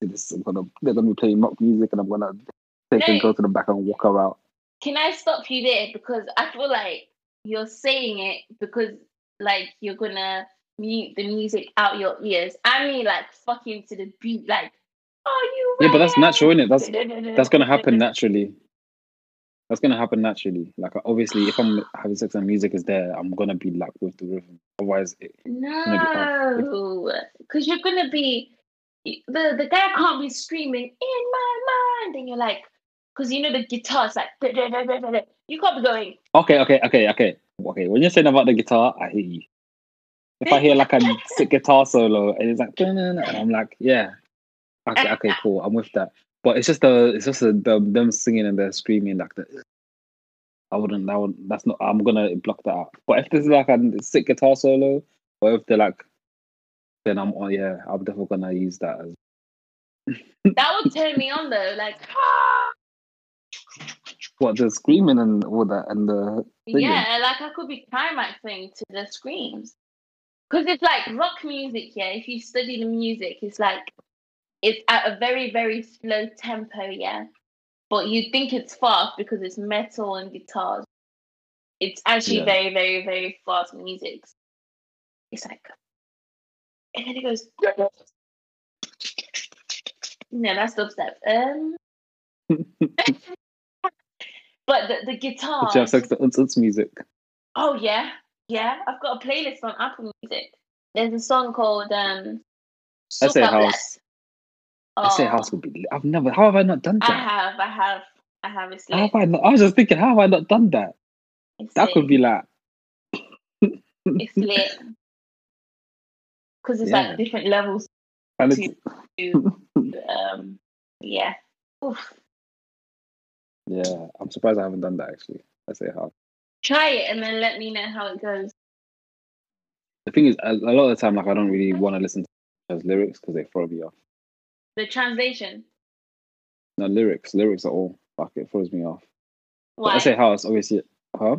"This I'm gonna they're gonna be playing rock music, and I'm gonna take No. and go to the back and walk her out." Can I stop you there? Because I feel like you're saying it because like you're gonna mute the music out your ears. I mean like fucking to the beat, like, are you Yeah, but that's ready?" natural, innit? That's that's gonna happen naturally. That's gonna happen naturally. Like obviously, if I'm having sex and music is there, I'm gonna be like with the rhythm. Otherwise, it, No, because you're gonna be the the guy can't be screaming in my mind, and you're like, because you know the guitar's like, "Da, da, da, da, da, da." you can't be going. okay, okay, okay, okay, okay. When you're saying about the guitar, I hear you. If I hear like a sick guitar solo and it's like, and I'm like, yeah, okay, okay, cool, I'm with that. But it's just the, it's just the, the them singing and they're screaming like that. I wouldn't. That would. That's not. I'm gonna block that out. But if there's like a sick guitar solo, or if they're like, then I'm. Oh yeah, I'm definitely gonna use that as That would turn me on though, like. "Ah!" what the screaming and all that and the Singing. Yeah, like I could be climaxing to the screams. Because it's like rock music, yeah. If you study the music, it's like it's at a very, very slow tempo, yeah. But you think it's fast because it's metal and guitars. It's actually Yeah. very, very, very fast music. It's like and then it goes No, that's dubstep. Um but the, the guitar Did you have sex to Unz Unz music? Oh yeah, yeah. I've got a playlist on Apple Music. There's a song called um. I say house. Bless. I say Oh, house would be. I've never. How have I not done I that? have, I have, I have. It's I not? I was just thinking, how have I not done that? It's That lit. could be like. It's lit. Because it's Yeah. like different levels. And to- it's, To, um, yeah. Oof. Yeah, I'm surprised I haven't done that actually. I say house. Try it and then let me know how it goes. The thing is, a, a lot of the time, like I don't really want to listen to those lyrics because they throw me off. The translation. No lyrics, lyrics at all. Fuck, it throws me off. But Why? I say house, obviously. Huh?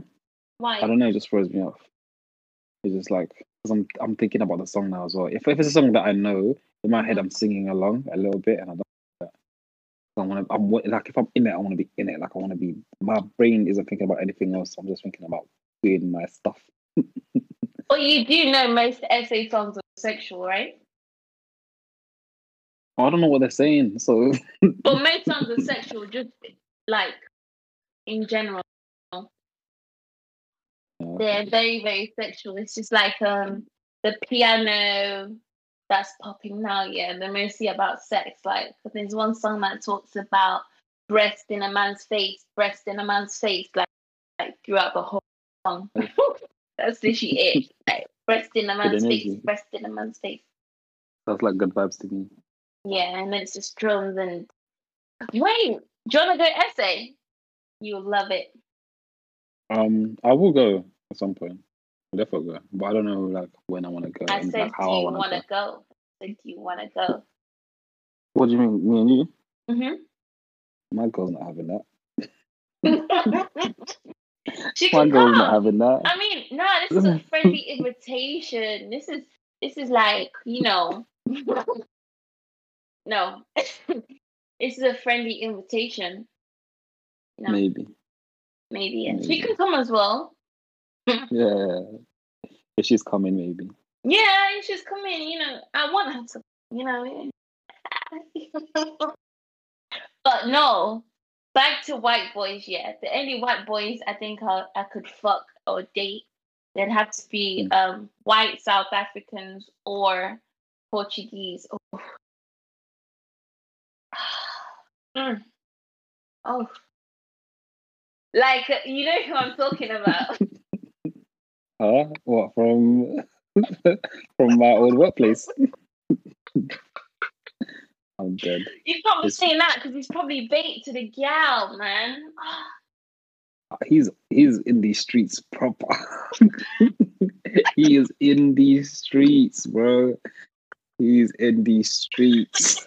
Why? I don't know. It just throws me off. It's just like because I'm I'm thinking about the song now as well. If if it's a song that I know in my head, uh-huh. I'm singing along a little bit, and I don't. I want to. I'm like if I'm in it, I want to be in it. Like I want to be. My brain isn't thinking about anything else. I'm just thinking about doing my stuff. Well, you do know most SA songs are sexual, right? I don't know what they're saying. So But most songs are sexual, just like in general. Yeah. They're very, very sexual. It's just like um the piano that's popping now, yeah. They're mostly about sex. Like there's one song that talks about breast in a man's face, breast in a man's face, like, like throughout the whole song. that's literally it. Like breast in a man's face, energy. breast in a man's face. that's like good vibes to me. Yeah, and then it's just drums and wait, do you wanna go SA? You'll love it. Um, I will go at some point. Go, but I don't know like when I want to go I said, like do you want to go. I said, do you want to go? What do you mean, me and you? Mm-hmm. My girl's not having that. she My can girl's not having that. I mean, no, this is a friendly invitation. This is this is like you know, no, this is a friendly invitation. No, Maybe. maybe yeah. she can come as well. Yeah. If she's coming, maybe. Yeah, and she's coming. You know, I want her to. You know. but no, back to white boys. Yeah, the only white boys I think I, I could fuck or date, they'd have to be Mm. um white South Africans or Portuguese. Oh. Mm. Oh. Like you know who I'm talking about. Huh? What from from my old workplace? I'm dead. You've probably It's- saying that because he's probably bait to the gal, man. He's he's in these streets proper. he is in these streets, bro. He's in these streets.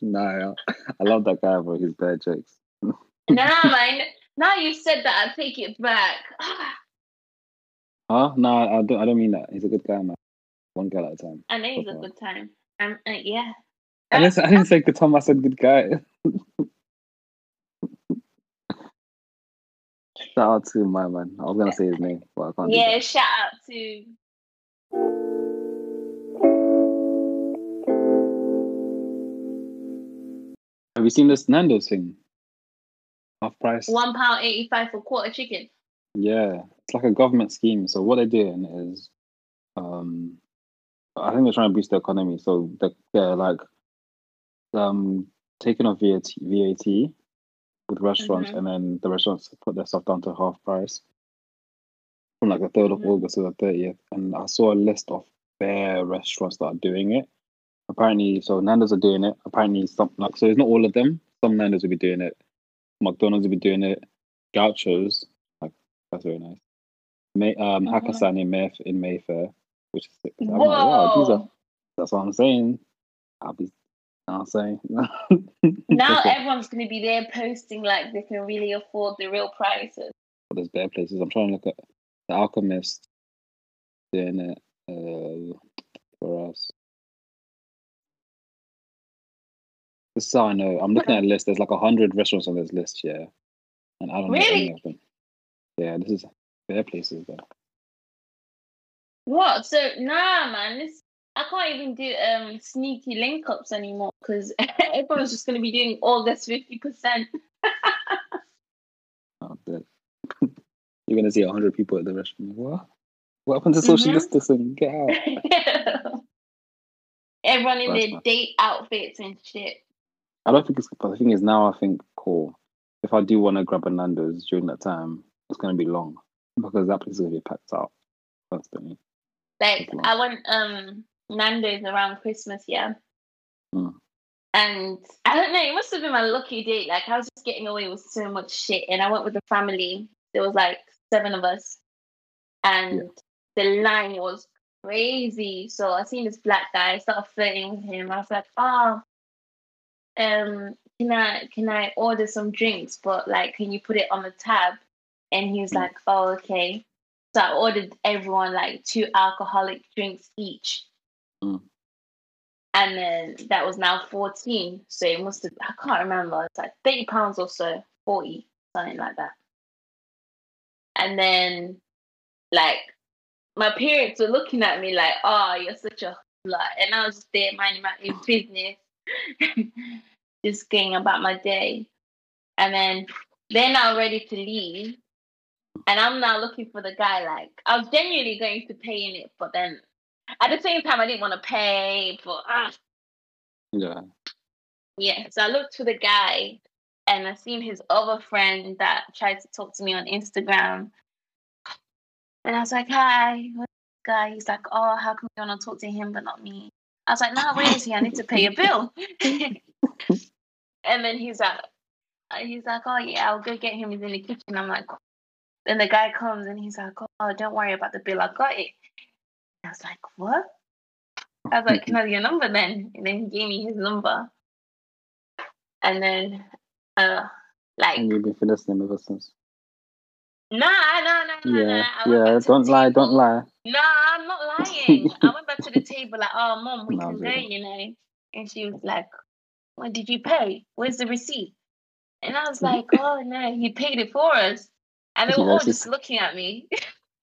nah, I love that guy, bro. His bad jokes. nah, man. Now you said that, I take it back. Huh? No, I don't. I don't mean that. He's a good guy, man. One girl at a time. I know he's a good time. Um, uh, yeah. I didn't. say- I didn't say good time. I said good guy. Shout out to my man. I was gonna say his name, but I can't. Yeah, shout out to Have you seen this Nando's thing? Half price. one pound eighty five for quarter chicken. Yeah, it's like a government scheme. So what they're doing is, um, I think they're trying to boost the economy. So they're, they're like, um, taking off VAT, VAT with restaurants, Mhm. and then the restaurants put their stuff down to half price from like the third of Mhm. August to the thirtieth. And I saw a list of bare restaurants that are doing it. Apparently, so Nando's are doing it. Apparently, some like so it's not all of them. Some Nando's will be doing it. McDonald's will be doing it. Gauchos, like that's very nice. May, um. Hakkasan in Mayf in Mayfair, which is. I'm like, wow, these are, that's what I'm saying. I'll be, know I'm saying. Now everyone's gonna be there posting like they can really afford the real prices. there's better places. I'm trying to look at the Alchemist doing it uh, for us. This is how I know. I'm looking at a list. There's like a hundred restaurants on this list, yeah, and I don't know Really? any of them. Yeah, this is bare places though. What? So nah, man. This I can't even do um sneaky link ups anymore because everyone's just gonna be doing all this fifty percent. Oh. You're gonna see a hundred people at the restaurant. What? What happened to social Mhm. distancing? Get out. Everyone in That's their nice. date outfits and shit. I don't think it's. But the thing is, now I think, cool. If I do want to grab a Nando's during that time, it's gonna be long because that place is gonna be packed out constantly. Like. I went um Nando's around Christmas, yeah. Mm. And I don't know, it must have been my lucky day. Like I was just getting away with so much shit. And I went with the family. There was like seven of us. And the line was crazy. So I seen this black guy, I started flirting with him. I was like, oh, um, can I can I order some drinks? But like can you put it on the tab? And he was Mm. like, Oh, okay. So I ordered everyone like two alcoholic drinks each. Mm. And then that was now 14. So it must have, I can't remember. It's like 30 pounds or so, 40, something like that. And then, like, my parents were looking at me like, oh, you're such a slut. And I was just there minding my own business, just going about my day. And then they're now ready to leave. And I'm now looking for the guy. Like, I was genuinely going to pay in it, but then at the same time, I didn't want to pay for, ah, Yeah. yeah. So I looked for the guy and I seen his other friend that tried to talk to me on Instagram. And I was like, hi, what's this guy? He's like, oh, how come you want to talk to him but not me? I was like, no, where is he? I need to pay a bill. and then he's like, uh, he's like, oh yeah, I'll go get him. He's in the kitchen. I'm like, then the guy comes and he's like, oh, don't worry about the bill. I got it. I was like, what? I was like, can I have your number then? And then he gave me his number. And then, uh, like, And you've been him ever since. nah, nah, nah, nah, Yeah, nah. Yeah. Don't lie, don't lie. No, I'm not lying. I went back to the table like, oh, mom, we can go, you know. And she was like, what did you pay? Where's the receipt? And I was like, oh, no, he paid it for us. And they were all just looking at me.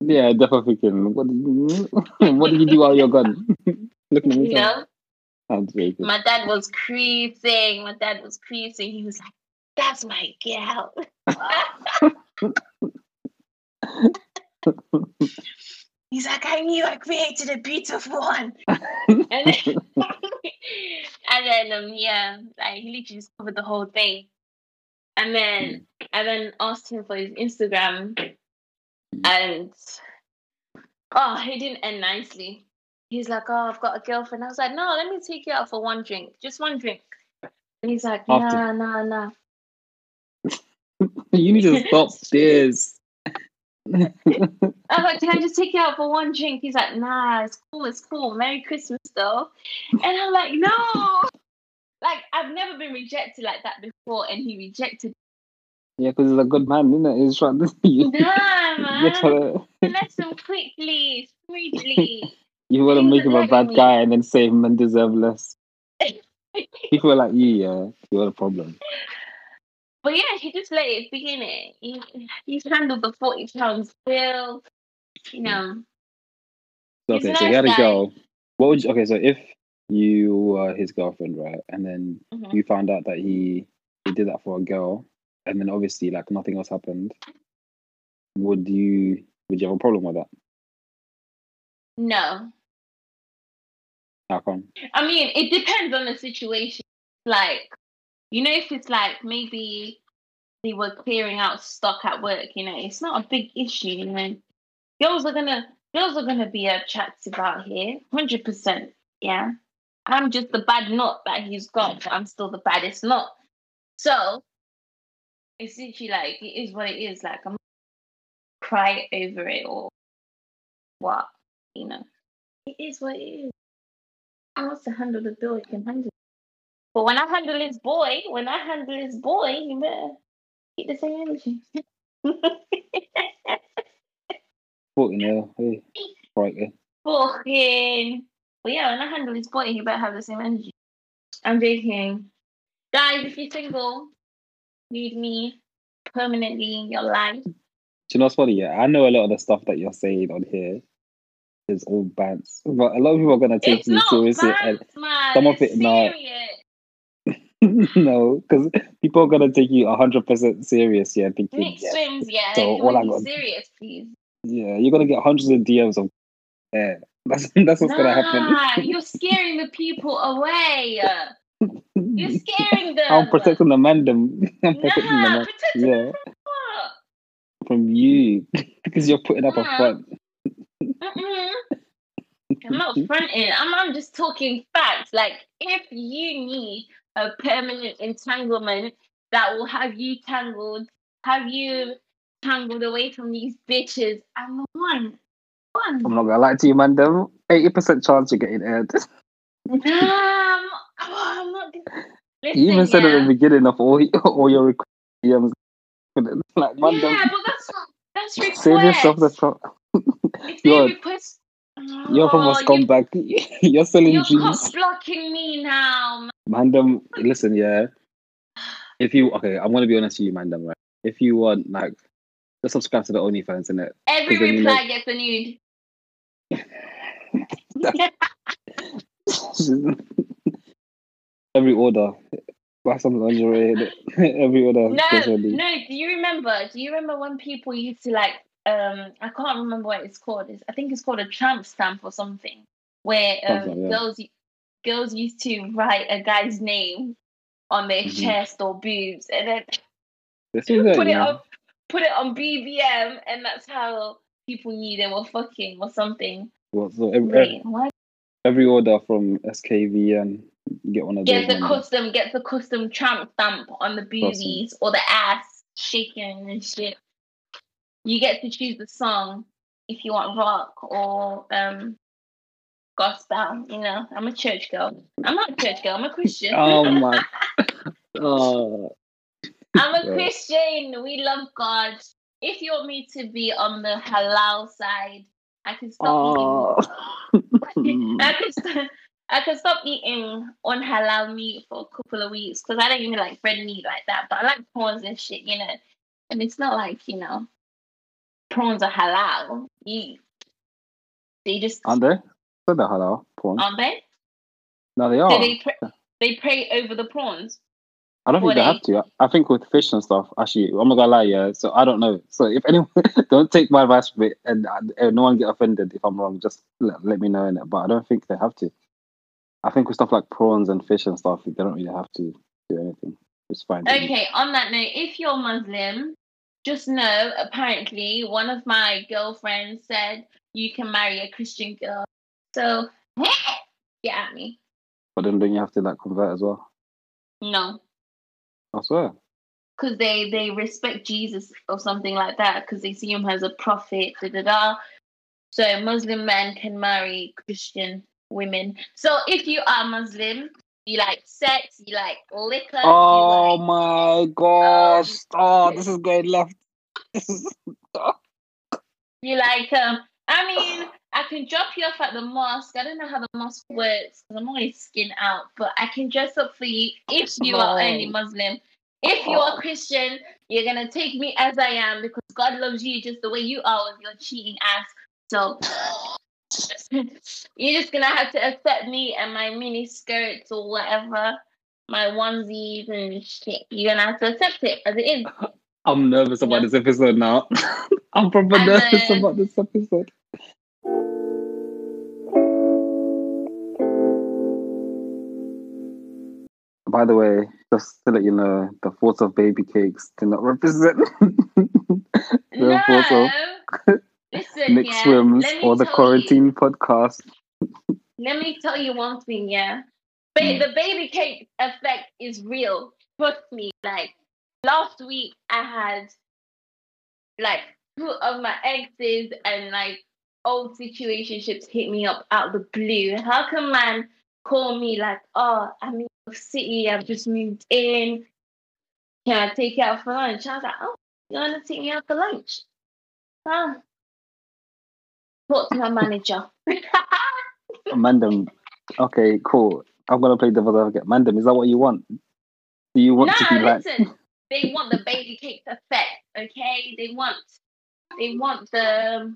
Yeah, definitely thinking, what did you, what did you do while you're gone? Looking at me. You know, my dad was creasing. My dad was creasing. He was like, that's my girl. He's like, I knew I created a beautiful one. and then, and then um, yeah, like he literally just covered the whole thing. And then I then asked him for his Instagram and oh, he didn't end nicely. He's like, Oh, I've got a girlfriend. I was like, No, let me take you out for one drink. Just one drink. And he's like, "No, no, nah, nah. you need to stop this. I was like, Can I just take you out for one drink? He's like, Nah, it's cool, it's cool. Merry Christmas though. And I'm like, No. Like I've never been rejected like that before, and he rejected. Yeah, because he's a good man, isn't it? He's trying to. You, Nah, man. to Let him quickly, smoothly. you want to make him a bad me. guy and then say him and deserve less. People like you, yeah, you're the problem. But yeah, he just let it be in it. He, he's handled the forty pounds bill. You know, So, He's a okay, so you nice had a girl. What would you, okay? So if you were his girlfriend, right, and then Mhm. you found out that he he did that for a girl, and then obviously like nothing else happened, would you would you have a problem with that? no. How come? I mean, it depends on the situation. Like, you know, if it's like maybe they were clearing out stock at work, you know, it's not a big issue. You know, girls are gonna girls are gonna be attractive out here, hundred percent. Yeah, I'm just the bad nut that he's got, but I'm still the baddest nut. So it's literally like it is what it is. Like I'm not cry over it or what, you know. It is what it is. I wants to handle the bill, he can handle it. But when I handle his boy, when I handle his boy, you better keep the same energy. Fucking hell, hey, right, yeah. Fucking. But yeah, when I handle his boy, he better have the same energy. I'm joking. Guys, if you're single, need me permanently in your life. Do you know what's funny? Yeah, I know a lot of the stuff that you're saying on here is all bants, but a lot of people are gonna take It's you seriously. man. some of it not. serious. No, because people are gonna take you hundred percent serious. Yeah, thinking Nick yeah, swims, yeah. So all I be got- serious, please. yeah, you're gonna get hundreds of DMs of yeah. That's that's what's gonna happen. You're scaring the people away. You're scaring them. I'm protecting the man. Them. I'm protecting the man. protect them Yeah, from from you because you're putting up a uh-uh. front. Mm-mm. I'm not fronting. I'm, I'm just talking facts. Like, if you need a permanent entanglement that will have you tangled, have you tangled away from these bitches, I'm the one. One. I'm not gonna lie to you, man. Eighty percent chance you're getting aired. Nah, I'm, oh, I'm not. Listen, You even said at yeah. the beginning of all all your requ- DMs, like man, yeah, but that's not, that's request. save yourself the trouble. You're- request, You're from a Oh, you- scumbag. You're selling You're dreams. cock blocking me now. Man. Mandem, listen, yeah. If you okay, I'm gonna be honest with you, Mandem, right? If you want like just subscribe to the OnlyFans in it. Every then you reply gets a nude. Every order. Buy some lingerie. Every order. No, gets a lead. no. Do you remember? Do you remember when people used to like? Um, I can't remember what it's called. It's, I think it's called a tramp stamp or something, where um, yeah. girls girls used to write a guy's name on their Mhm. chest or boobs, and then put it yeah. on put it on BBM, and that's how people knew they were fucking or something. Well, so every, Wait, what? every order from SKVN, you get one of Get the custom, get the custom tramp stamp on the boobies or the ass shaking and shit. You get to choose the song if you want rock or um gospel. You know, I'm a church girl. I'm not a church girl. I'm a Christian. Oh my. Oh, I'm a. Christian. We love God. If you want me to be on the halal side, I can stop eating oh. I could st- I could stop eating unhalal meat for a couple of weeks because I don't even like red meat like that. But I like prawns and shit, you know. And it's not like you know, prawns are halal. You, they just Aren't they? That halal porn. aren't they? no, they are. they pray, they pray over the prawns? I don't think they they- have to. I think with fish and stuff, actually, I'm not gonna lie, yeah. So I don't know. So if anyone, don't take my advice from it, and, and no one get offended if I'm wrong. Just let, let me know in it. But I don't think they have to. I think with stuff like prawns and fish and stuff, they don't really have to do anything. It's fine. Okay. On that note, if you're Muslim, just know apparently one of my girlfriends said you can marry a Christian girl. So get at me. But then, don't you have to like convert as well? No. I swear. because they they respect Jesus or something like that because they see him as a prophet. Da da da. So Muslim men can marry Christian women. So if you are Muslim, you like sex, you like liquor. Oh like, my gosh! Oh, this is going left. You like um. I mean, I can drop you off at the mosque. I don't know how the mosque works because I'm always skin out, but I can dress up for you if you are only Muslim. If you are Christian, you're gonna take me as I am because God loves you just the way you are with your cheating ass. So you're just gonna have to accept me and my mini skirts or whatever, my onesies and shit. You're gonna have to accept it as it is. I'm nervous about Yeah. this episode now. I'm proper And nervous then- about this episode. By the way, just to let you know, the thoughts of baby cakes do not represent the no, thoughts of listen, Nick yeah. Swims or the tell you. quarantine podcast. Let me tell you one thing, yeah. Ba- Mm. The baby cake effect is real. Trust me. Like last week, I had like two of my exes and like old situationships hit me up out of the blue. How can man call me like, oh, I'm in the city, I've just moved in. Can I take you out for lunch? I was like, oh, you want to take me out for lunch? Ah. Talk to my manager. Mandem. Okay, cool. I'm gonna play devil's advocate. Mandem, is that what you want? Do you want to no, be like? listen. They want the baby cake effect, okay? They want, they want the,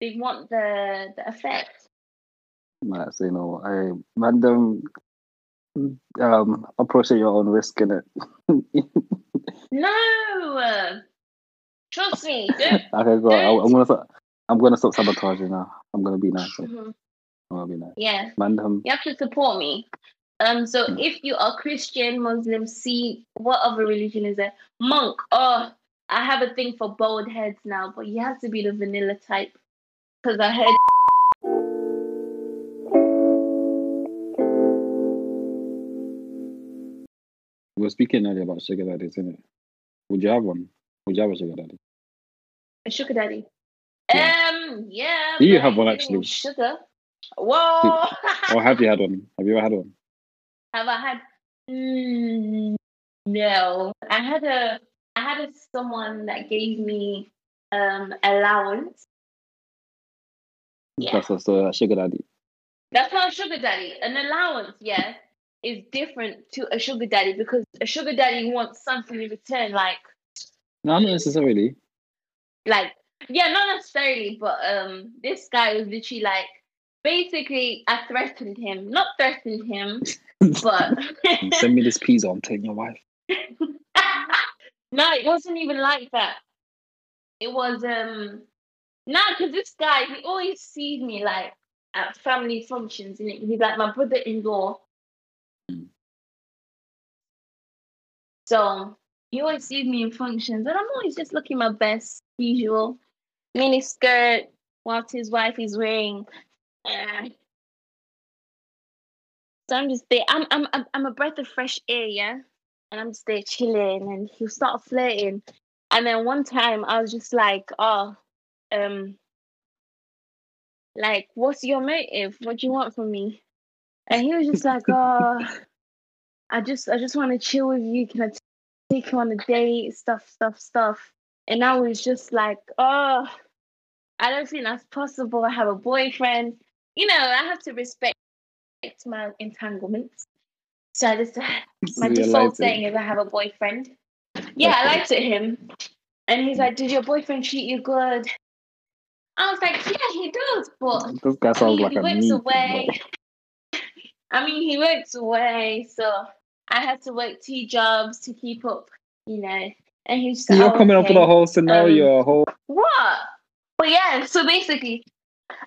they want the the effect. Nah, so you know, I Mandem. Um, approach at your own risk in it. No, trust me. Don't. Okay, go. on. I, I'm gonna. I'm gonna stop sabotaging now. I'm gonna be nice. I'm Mhm. gonna be nice. Yeah, Mandem. you have to support me. Um, so Mm. if you are Christian, Muslim, Sikh, what other religion is there? Monk. Oh, I have a thing for bald heads now, but you have to be the vanilla type because I heard. We were speaking earlier about sugar daddies, isn't it? Would you have one? Would you have a sugar daddy? A sugar daddy. Um, yeah. Do you have one, I ain't giving actually? Sugar. Whoa. Or have you had one? Have you ever had one? have I had? Mm, no. I had a. I had a, someone that gave me um allowance Yeah. That's also a sugar daddy. That's not a sugar daddy. An allowance, yeah, is different to a sugar daddy because a sugar daddy wants something in return, like No, not necessarily. like yeah, not necessarily, but um this guy was literally like basically I threatened him. Not threatened him, but Send me this pizza. I'm taking your wife. no, it wasn't even like that. It was um no, because this guy he always sees me like at family functions and he's like my brother-in-law. Mm. So he always sees me in functions and I'm always just looking my best, usual. Mini skirt, whilst his wife is wearing uh, so I'm just there. I'm I'm I'm I'm a breath of fresh air, yeah. And I'm just there chilling, and he'll start flirting. And then one time I was just like, oh, um, like, what's your motive? What do you want from me? And he was just like, oh, I just I just want to chill with you. Can I take you on a date? Stuff, stuff, stuff. And I was just like, oh, I don't think that's possible. I have a boyfriend. You know, I have to respect my entanglements. So I just my So default saying is I have a boyfriend. Yeah, I Okay. liked it him. And he's like, Did your boyfriend treat you good? I was like, Yeah, he does, but This guy sounds mean, like he meat. away. I mean, he works away, so I had to work two jobs to keep up, you know. And he's like, You're "Oh, coming up with a whole scenario, a um, whole. What? But yeah, so basically,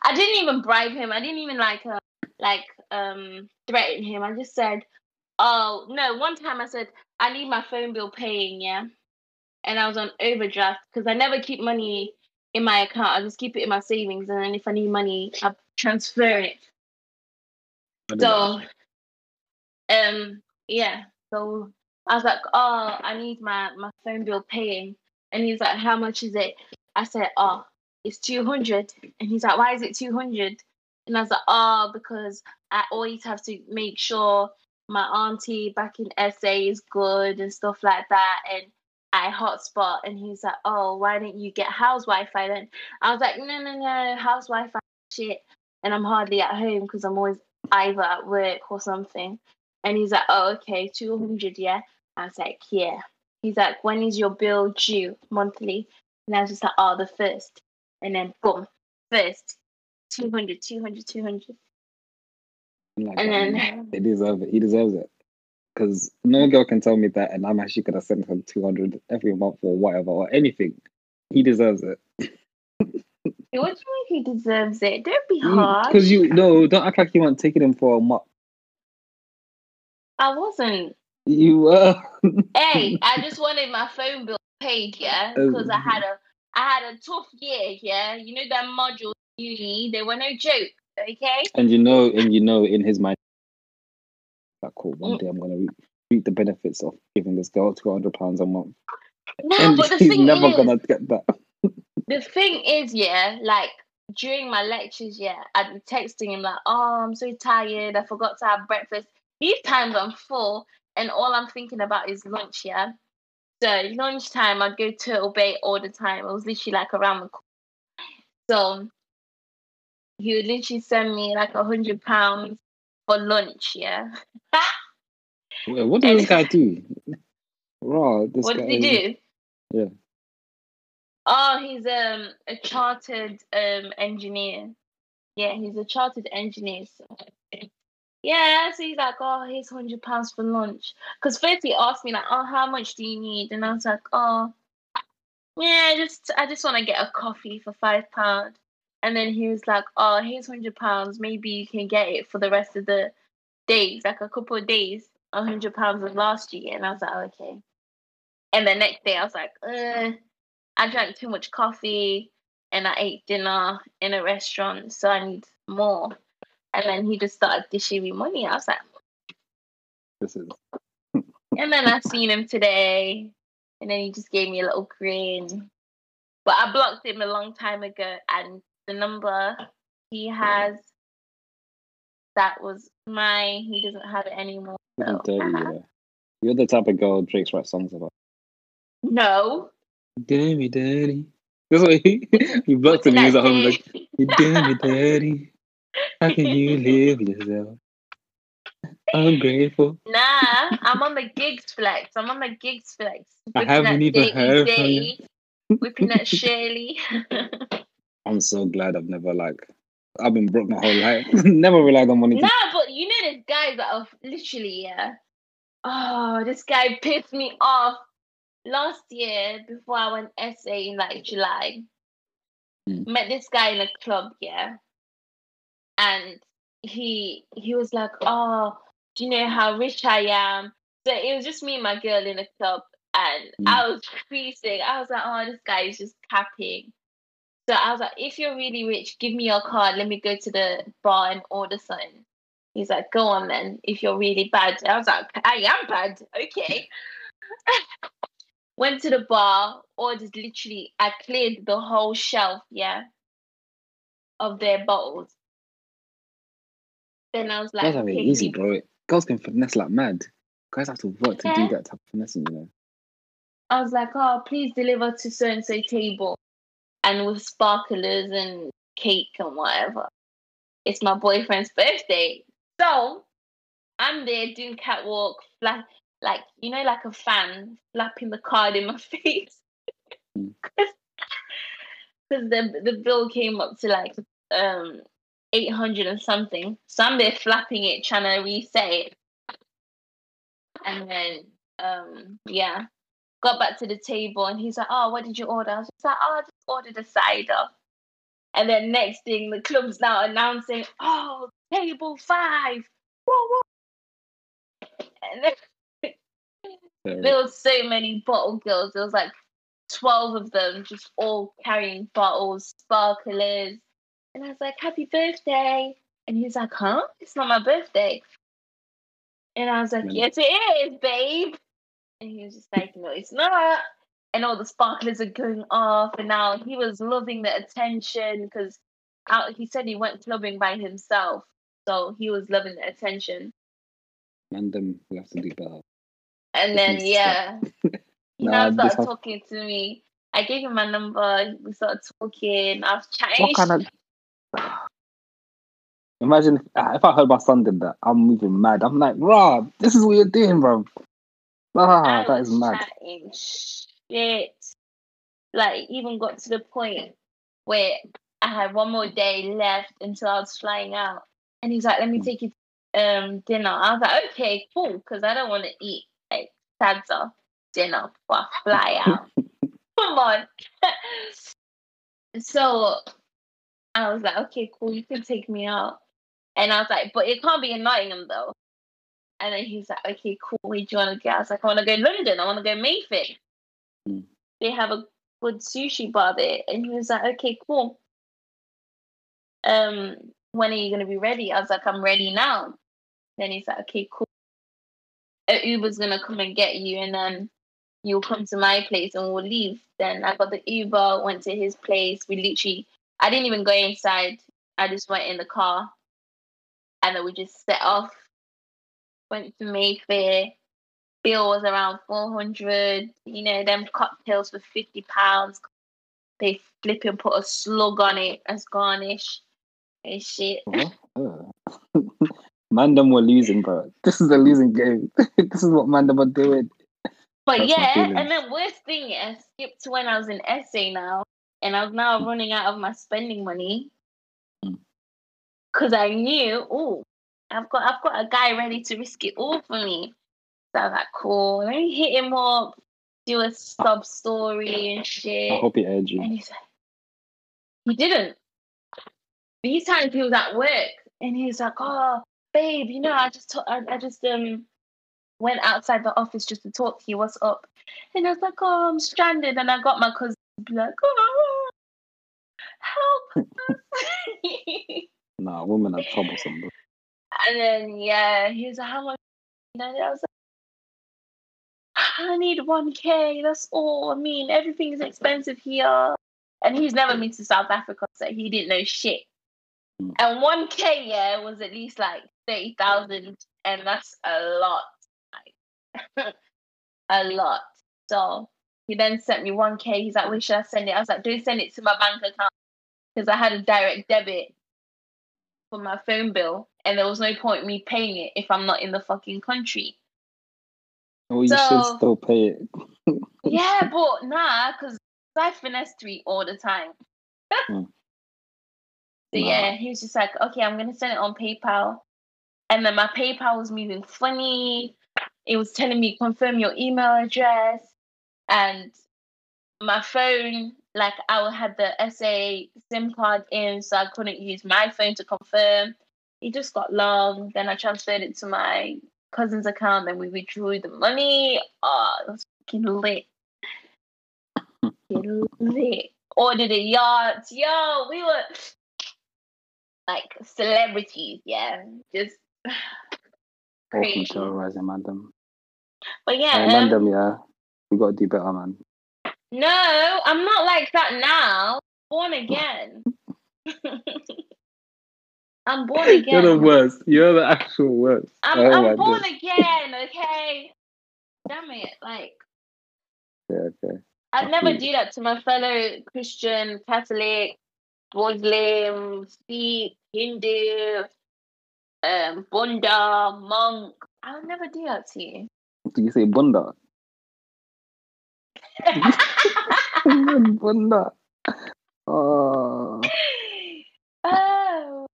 I didn't even bribe him. I didn't even like uh, like um threaten him. I just said, "Oh no." One time I said, "I need my phone bill paying," yeah, and I was on overdraft because I never keep money in my account. I just keep it in my savings, and then if I need money, I transfer it. So, um, yeah. So I was like, "Oh, I need my my phone bill paying," and he's like, "How much is it?" I said, "Oh, it's two hundred. And he's like, "Why is it 200? And I was like, "Oh, because I always have to make sure my auntie back in SA is good and stuff like that." And I hotspot, and he's like, "Oh, why didn't you get house Wi-Fi then?" I was like, "No, no, no, house Wi-Fi shit." And I'm hardly at home because I'm always either at work or something. And he's like, oh, okay, 200, yeah? I was like, yeah. He's like, when is your bill due monthly? And I was just like, oh, the first. And then boom, first, 200, 200, 200. Like, And then, He deserves it. He deserves it. Because no girl can tell me that, and I'm actually gonna send him two hundred every month or whatever or anything. He deserves it. what do you mean he deserves it? Don't be mm, hard. Because you no, don't act like you weren't taking him for a month. I wasn't. You were. Hey, I just wanted my phone bill paid, yeah, Oh. because I had a I had a tough year, yeah. You know that module uni, they were no joke, okay? and you know, and you know, in his mind, that cool. One Mm. day I'm gonna reap, reap the benefits of giving this girl two hundred pounds a month, No, and but the he's thing never is, gonna get that. the thing is, yeah, like during my lectures, yeah, I'd be texting him like, "Oh, I'm so tired. I forgot to have breakfast." These times I'm full, and all I'm thinking about is lunch. Yeah, so lunchtime I'd go Turtle Bay all the time. It was literally like around the corner. So he would literally send me like a hundred pounds for lunch. Yeah. Wait, What does And- this guy do? Raw. This what guy did he do? Yeah. Oh, he's um a chartered um engineer. Yeah, he's a chartered engineer. So. Yeah, so he's like, oh, here's hundred pounds for lunch. Because first he asked me like, oh, how much do you need? And I was like, oh, yeah, just I just want to get a coffee for five pound. And then he was like, oh, here's hundred pounds. Maybe you can get it for the rest of the days, like a couple of days. A hundred pounds was last year, and I was like, okay. And the next day, I was like, uh, I drank too much coffee and I ate dinner in a restaurant, so I need more. And then he just started dishing me money. I was like, This is and then I seen him today, and then he just gave me a little grin. But I blocked him a long time ago, and the number he has that was mine. He doesn't have it anymore. So. You, uh-huh. You're the type of girl Drake's write songs about. No, Dirty, daddy. That's what he, he blocked me. He was at home like, you damn it, daddy. How can you live yourself? Ungrateful. Nah, I'm on the gigs flex. I'm on the gigs flex. I Whipping haven't that even heard from you. Whipping that Shirley. I'm so glad I've never like I've been broke my whole life. never relied on money. nah, To, but you know there's guys that are literally, yeah. Oh, this guy pissed me off last year before I went SA in like July. Mm. Met this guy in a club, yeah. And he he was like, Oh, do you know how rich I am? So it was just me and my girl in a club and Mm. I was creasing. I was like, Oh, this guy is just capping. So I was like, if you're really rich, give me your card. Let me go to the bar and order something. He's like, go on then, if you're really bad. I was like, I am bad. Okay. Went to the bar, ordered literally, I cleared the whole shelf, yeah, of their bottles. Then I was like, it okay, easy, bro. Girls can finesse like mad. Guys have to work to do that type of finessing, you know. I was like, oh, please deliver to so and so table. And with sparklers and cake and whatever. It's my boyfriend's birthday. So I'm there doing catwalk, fla- like, you know, like a fan, flapping the card in my face. Mm. Because the, the bill came up to like um 800 and something. So I'm there flapping it, trying to reset it. And then, um, yeah got back to the table and he's like, Oh, what did you order? I was just like, Oh, I just ordered a cider. And then next thing, the club's now announcing, Oh, table five. Woo, woo. And then there was so many bottle girls. There was like 12 of them just all carrying bottles, sparklers. And I was like, Happy birthday. And he's like, Huh? It's not my birthday. And I was like, Yes, it is, babe. And he was just like, No, it's not. And all the sparklers are going off. And now he was loving the attention because he said he went clubbing by himself. So he was loving the attention. man, them will have to do better. And then, yeah, he now started talking to me. I gave him my number. We started talking. I was chatting. What kind of? Imagine if, ah, if I heard my son did that, I'm even mad. I'm like, Rob, this is what you're doing, bro. Ah, that is mad. shit. Like, even got to the point where I had one more day left until I was flying out. And he's like, let me Hmm. take you to um, dinner. I was like, okay, cool, because I don't want to eat like salsa dinner before I fly out. Come on. so I was like, okay, cool, you can take me out. And I was like, but it can't be in Nottingham though. And then he's like, okay, cool, where do you want to go? I was like, I want to go London. I want to go Mayfair. Mm. They have a good sushi bar there. And he was like, okay, cool. Um, when are you going to be ready? I was like, I'm ready now. Then he's like, okay, cool. A Uber's going to come and get you. And then you'll come to my place and we'll leave. Then I got the Uber, went to his place. We literally, I didn't even go inside. I just went in the car and then we just set off. Went to Mayfair. Bill was around 400. You know, them cocktails for 50 pounds. They flip and put a slug on it as garnish and shit. What? Uh. man, were losing, bro. This is a losing game. this is what man them are doing. But That's yeah, and then worst thing is, skip to when I was in SA now, and I was now running out of my spending money because I knew, oh, I've got I've got a guy ready to risk it all for me. So I was like, cool, let me hit him up, do a sub story and shit. I hope he aired you. And he's like, he didn't. These times he was at work and he's like, oh, babe, you know, I just, to- I, I just um went outside the office just to talk to you. What's up? And I was like, oh, I'm stranded. And I got my cousin be like, oh. Nah, women are troublesome, bro. and then, yeah, he was like, how much? And I was like, I need 1K. That's all. I mean, everything is expensive here. And he's never been to South Africa, so he didn't know shit. Mm. And 1K, yeah, was at least like 30,000. And that's a lot. Like, a lot. So He then sent me 1K. He's like, where should I send it? I was like, don't send it to my bank account because I had a direct debit for my phone bill and there was no point me paying it if I'm not in the fucking country. Well, you should still pay it. Yeah, but nah, because I finesse tweet all the time. Hmm. So Nah. yeah, he was just like, okay, I'm gonna send it on PayPal. And then my PayPal was moving funny. It was telling me confirm your email address. And my phone, like I had the SA SIM card in, so I couldn't use my phone to confirm. It just got long. Then I transferred it to my cousin's account, then we withdrew the money. Oh, it was fucking lit. Fucking lit. Ordered a yacht. Yo, we were like celebrities, yeah. Just Welcome crazy. to Rising Madam. But yeah, Hey, um, Madam, yeah. We gotta do better, man. No, I'm not like that now. Born again. I'm born again. You're the worst. You're the actual worst. I'm, Oh I'm born days. again, okay? Damn it. Like, Yeah, okay. I'd never do that to my fellow Christian, Catholic, Muslim, Sikh, Hindu, um, Bunda, monk. I would never do that to you. Did you say Bunda? Bunda. Oh. oh,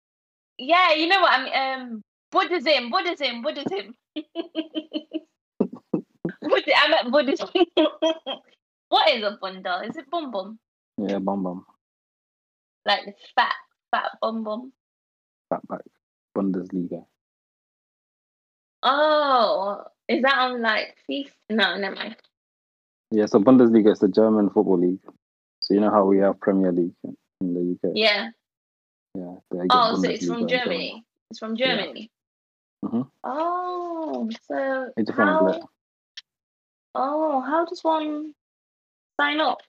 yeah. You know what? I mean, um, Buddhism, Buddhism, Buddhism. I'm at Buddhism. what is a Bunda? Is it bum bum? Yeah, bum bum. Like the fat, fat bum bum? Back back. Bundesliga. Oh, is that on like FIFA? No, never mind. Yeah, so Bundesliga is the German football league. So you know how we have Premier League in the UK. Yeah. Yeah. they get Oh, so it's from Germany. It's from Yeah. Germany. Mhm. Oh, so It's different, isn't how? Oh, how does one sign up?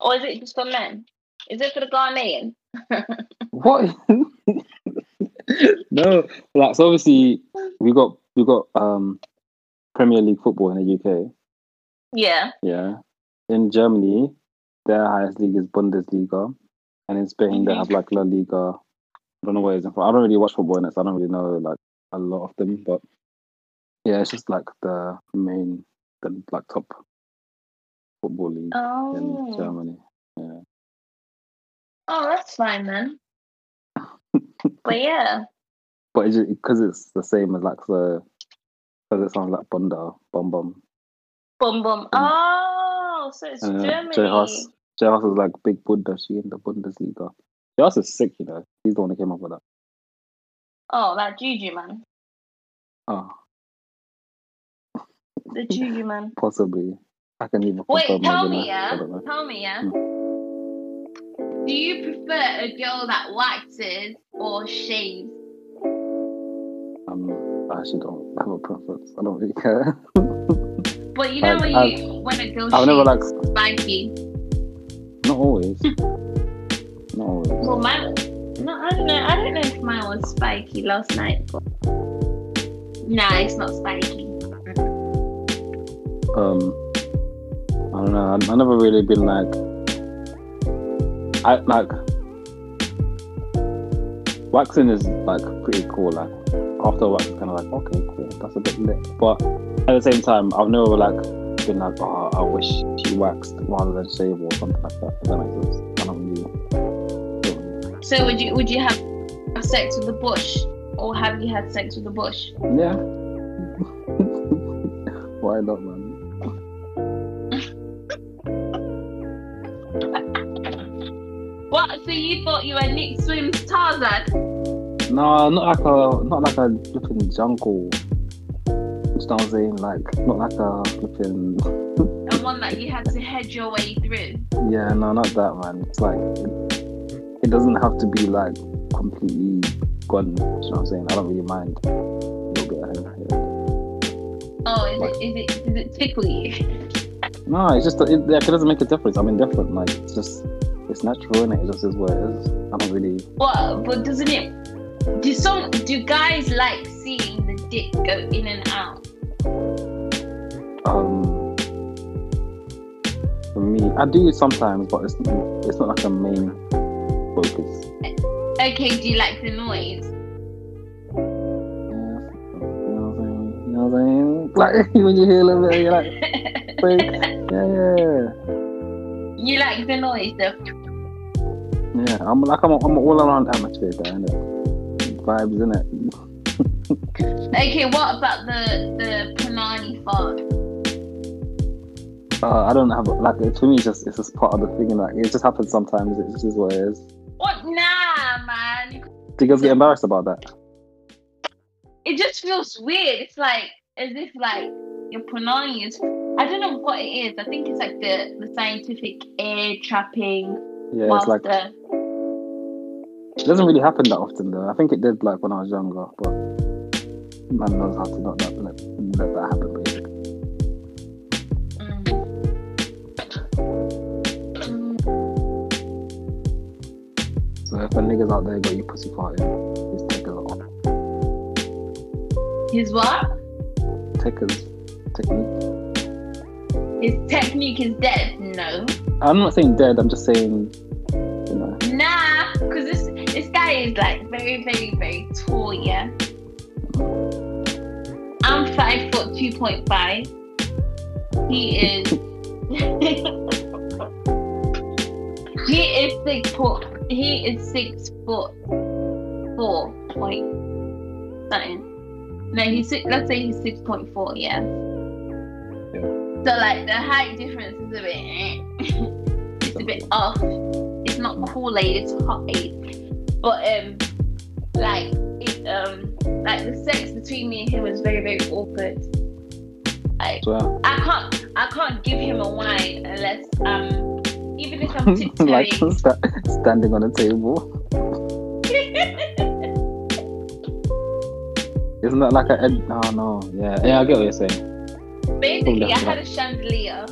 Or is it just for men? Is it for the Ghanaian? What? no, like so obviously we got we got um Premier League football in the UK. Yeah. Yeah, in Germany, their highest league is Bundesliga, and in Spain they Mhm. have like La Liga. I don't know where it's in. I don't really watch football in it, so I don't really know like a lot of them. But yeah, it's just like the main, the like top football league in Oh. Germany. Yeah. Oh, that's fine then. but yeah. But it's because it's the same as like the because it sounds like Bunda, Bum Bum. Bum bum. Oh, so it's uh, Germany. Jay Haas, Jay Haas is like big Buddha. She in the Bundesliga. Jay Haas is sick, you know. He's the one who came up with that. Oh, that Juju man. Oh, The Juju man. possibly. I can even. Wait, tell me, yeah. I don't know. Tell me, yeah. Do you prefer a girl that waxes or shaves? Um, I actually don't have a preference. I don't really care. But you know I've- when I've- you when a girl I've never like. spiky. Not always. Not always. Well, my No, I don't know. I don't know if mine was spiky last night. But... Nah, it's not spiky. Um, I don't know. I, I never really been like. I like. Waxing is like pretty cool. Like after wax, kind of like okay, cool. That's a bit lit. But at the same time, I've never like been like, oh, I wish she waxed rather than shave or something like that. If that makes sense. I don't really. So would you would you have, sex with the bush, or have you had sex with the bush? Yeah. Why not, man? What? So you thought you were Nick Swim's Tarzan? No, not like a not like a flipping jungle. You know what I'm saying? Like not like a flipping And one that you had to hedge your way through. yeah, no, not that man. It's like it, it doesn't have to be like completely gone. You know what I'm saying? I don't really mind a little bit of hair. Oh, is it is it does it tickle you? No, it's just it, like, it doesn't make a difference. I'm indifferent. Like it's just it's natural in it. It just is what it is. I don't really. What? But doesn't it? Do some do guys like dick go in and out? Um, for me. I do sometimes, but it's it's not like a main focus. Okay, do you like the noise? You know what I'm saying? You know what I'm? Like when you hear a little bit, you're like, yeah, yeah, You like the noise, the yeah. I'm like I'm, a, I'm an all around atmosphere guy, innit? Vibes, innit? Okay, what about the the Panani fart? Uh, I don't have like to me. It's just it's just part of the thing. Like it just happens sometimes. It just is what it is. What? Nah, man. Do you guys get embarrassed about that? It just feels weird. It's like as if like your Panani is. I don't know what it is. I think it's like the the scientific air trapping. Yeah, it's like the, it doesn't really happen that often though. I think it did like when I was younger, but man knows how to not let, let, let that happen. Basically. So if a niggas out there got you pussy farting, just take it off. His what? His technique. His technique is dead. No. I'm not saying dead. I'm just saying, you know. Nah, because this this guy is like very, very, very tall, yeah. Five foot two point five. He is He is six foot he is six foot four point something. No, he's six let's say he's six point four, yeah. yeah. So like the height difference is a bit it's a bit off it's not Kool-Aid, it's hot aid. But um like it um like the sex between me and him was very, very awkward. Like So I can't I can't give him a wine unless um even if I'm tiptoeing. like sta- standing on a table. Isn't that like a? No, no. Yeah, yeah. I get what you're saying. Basically I had a chandelier.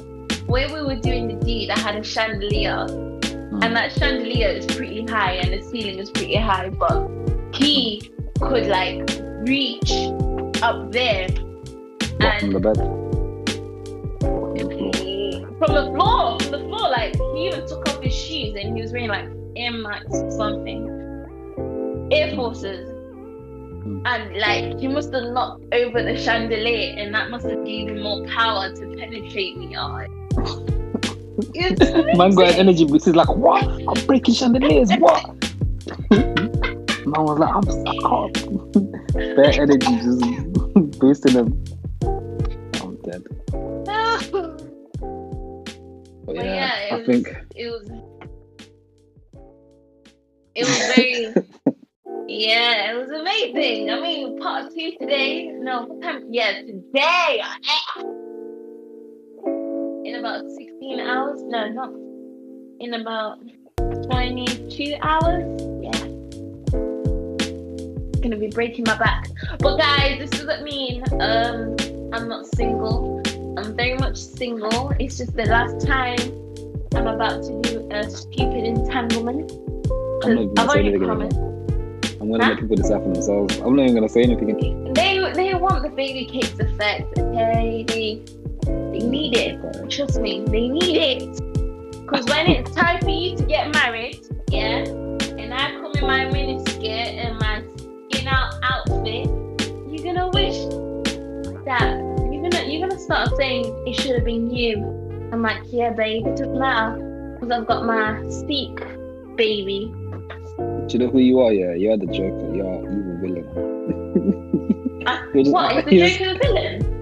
Where we were doing the deed, I had a chandelier. Mm. And that chandelier is pretty high and the ceiling is pretty high, but he could like reach up there What from the and bed? From the floor? from the floor, from the floor, like he even took off his shoes and he was wearing like Air Max or something, Air Forces, hmm. and like he must have knocked over the chandelier and that must have given him more power to penetrate me. Oh, it's Man got energy boost. He's like, what? I'm breaking chandeliers. What? Man was like, I'm I can't. Bare energy just boosting him. I'm dead. But But yeah, yeah, it I was, think it was it was very yeah, it was amazing. I mean, part two today. No, what time? Yeah, today. In about sixteen hours. No, not in about twenty-two hours. Yeah, gonna be breaking my back. But guys, this doesn't mean um I'm not single. I'm very much single. It's just the last time I'm about to do a stupid entanglement. I'm I've already promised. I'm gonna Huh? let people decide for themselves. I'm not even gonna say anything. They they want the baby cakes effect. Okay, they they need it. Trust me, they need it. Cause when it's time for you to get married, yeah, and I come in my miniskirt and my out outfit, you're gonna wish that you're gonna you're gonna start saying it should have been you. I'm like, yeah, babe, it doesn't matter, cause I've got my Speak baby. Do you know who you are? Yeah, you're the Joker. You're evil villain. You're just- what is the Joker the villain?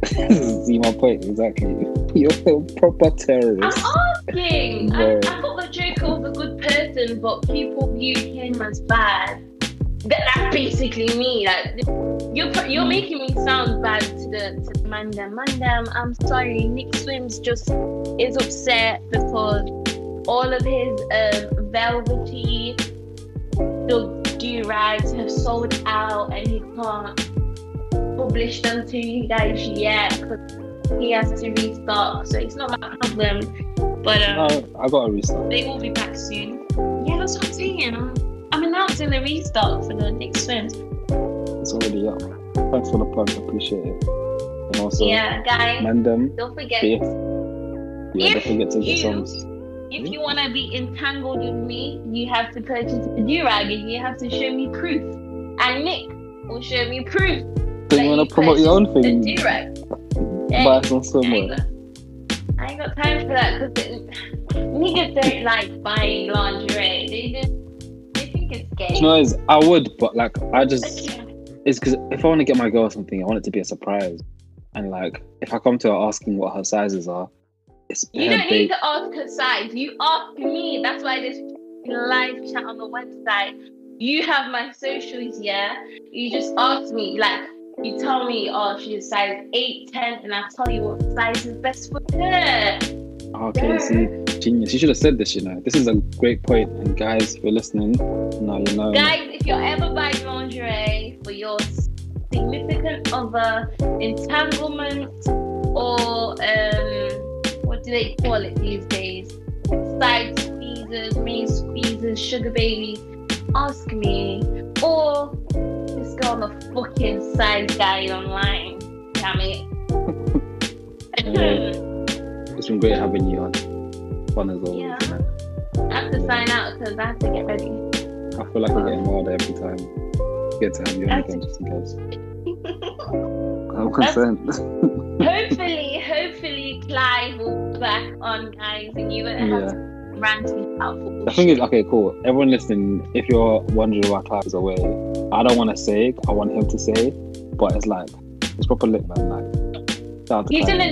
See my point exactly. You're a proper terrorist. I'm asking. I, I thought the Joker was a good person, but people view him as bad. That, that's basically me. Like you're you're making me sound bad to the to the Mandem. Mandem, I'm sorry. Nick Swims just is upset because all of his um, velvety do rags have sold out, and he can't publish them to you guys yet because he has to restock. So it's not my problem. But um, No, I got a restart. they will be back soon. Yeah, that's what I'm saying. I'm, The restock for the next swims. It's already up. Thanks for the plug. I appreciate it. And also, yeah, guys, Mandem, don't forget. Beef. Yeah, If don't forget to get. If hmm? you want to be entangled with me, you have to purchase a durag and you have to show me proof. And Nick will show me proof. So you want to promote your own thing? The durag. Buy some somewhere. got, I ain't got time for that because niggas don't like buying lingerie. They just think it's gay. No, it's, I would, but like I just Okay. it's because if I want to get my girl something, I want it to be a surprise. And like if I come to her asking what her sizes are, it's You don't need to ask her size. You ask me. That's why this live chat on the website. You have my socials, yeah. You just ask me, like, you tell me, oh, she's size 8, 10, and I tell you what size is best for her. Okay, see, genius. You should have said this. You know, this is a great point. And guys, if you're listening, now you know. Guys, if you're ever buying lingerie for your significant other, entanglement, or um, what do they call it these days? Side squeezers, main squeezers, sugar babies, ask me. Or just go on the fucking side guide online. Damn it. It's been great having you on. Fun as always. Yeah. I have to sign out because I have to get ready. I feel like I'm getting oh. wilder every time. Good to have you on again, just in case. I'm concerned. hopefully, hopefully Clive will be back on, guys, and you won't have yeah. to ranting out for The thing is, okay, cool. Everyone listening, if you're wondering why Clive is away, I don't want to say. I want him to say, but it's like it's proper lit, man. Like, shout out to He's in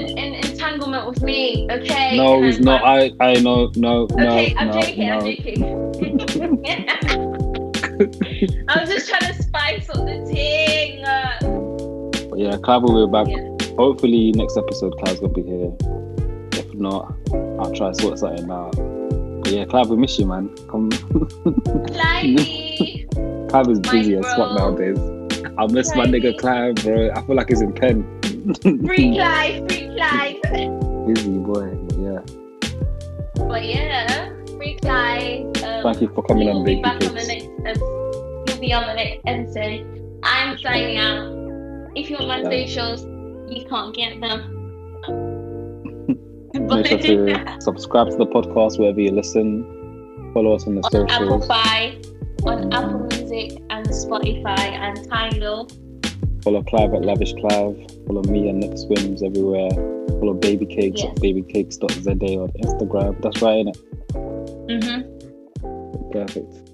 Clive, an, man. an entanglement with me, okay? No, I'm not. I, I know, no, Okay, no, I'm no, joking, I'm no. joking. I was just trying to spice up the thing. But yeah, Clive will be back. Yeah. Hopefully, next episode, Clive's gonna be here. If not, I'll try to sort something out. But yeah, Clive, we miss you, man. Come, Lively. Clive is busy as fuck nowadays. I miss my nigga Clive, bro. I feel like he's in pen. Free Clive, free Clive. busy boy. Yeah. But yeah, free Clive. Um, Thank you for coming he on, will be Baby back on the next ep- he'll be on the next episode. I'm signing out. If you want my Yeah. socials, you can't get them. Make sure to subscribe to the podcast wherever you listen. Follow us on the on Apple socials. Fi, on Apple Music and Spotify and Tidal. Follow Clive at Lavish Clive. Follow me and Nick Swims everywhere. Follow Baby Cakes Yes. at babycakes.za on Instagram. That's right, innit? Mm-hmm. Perfect.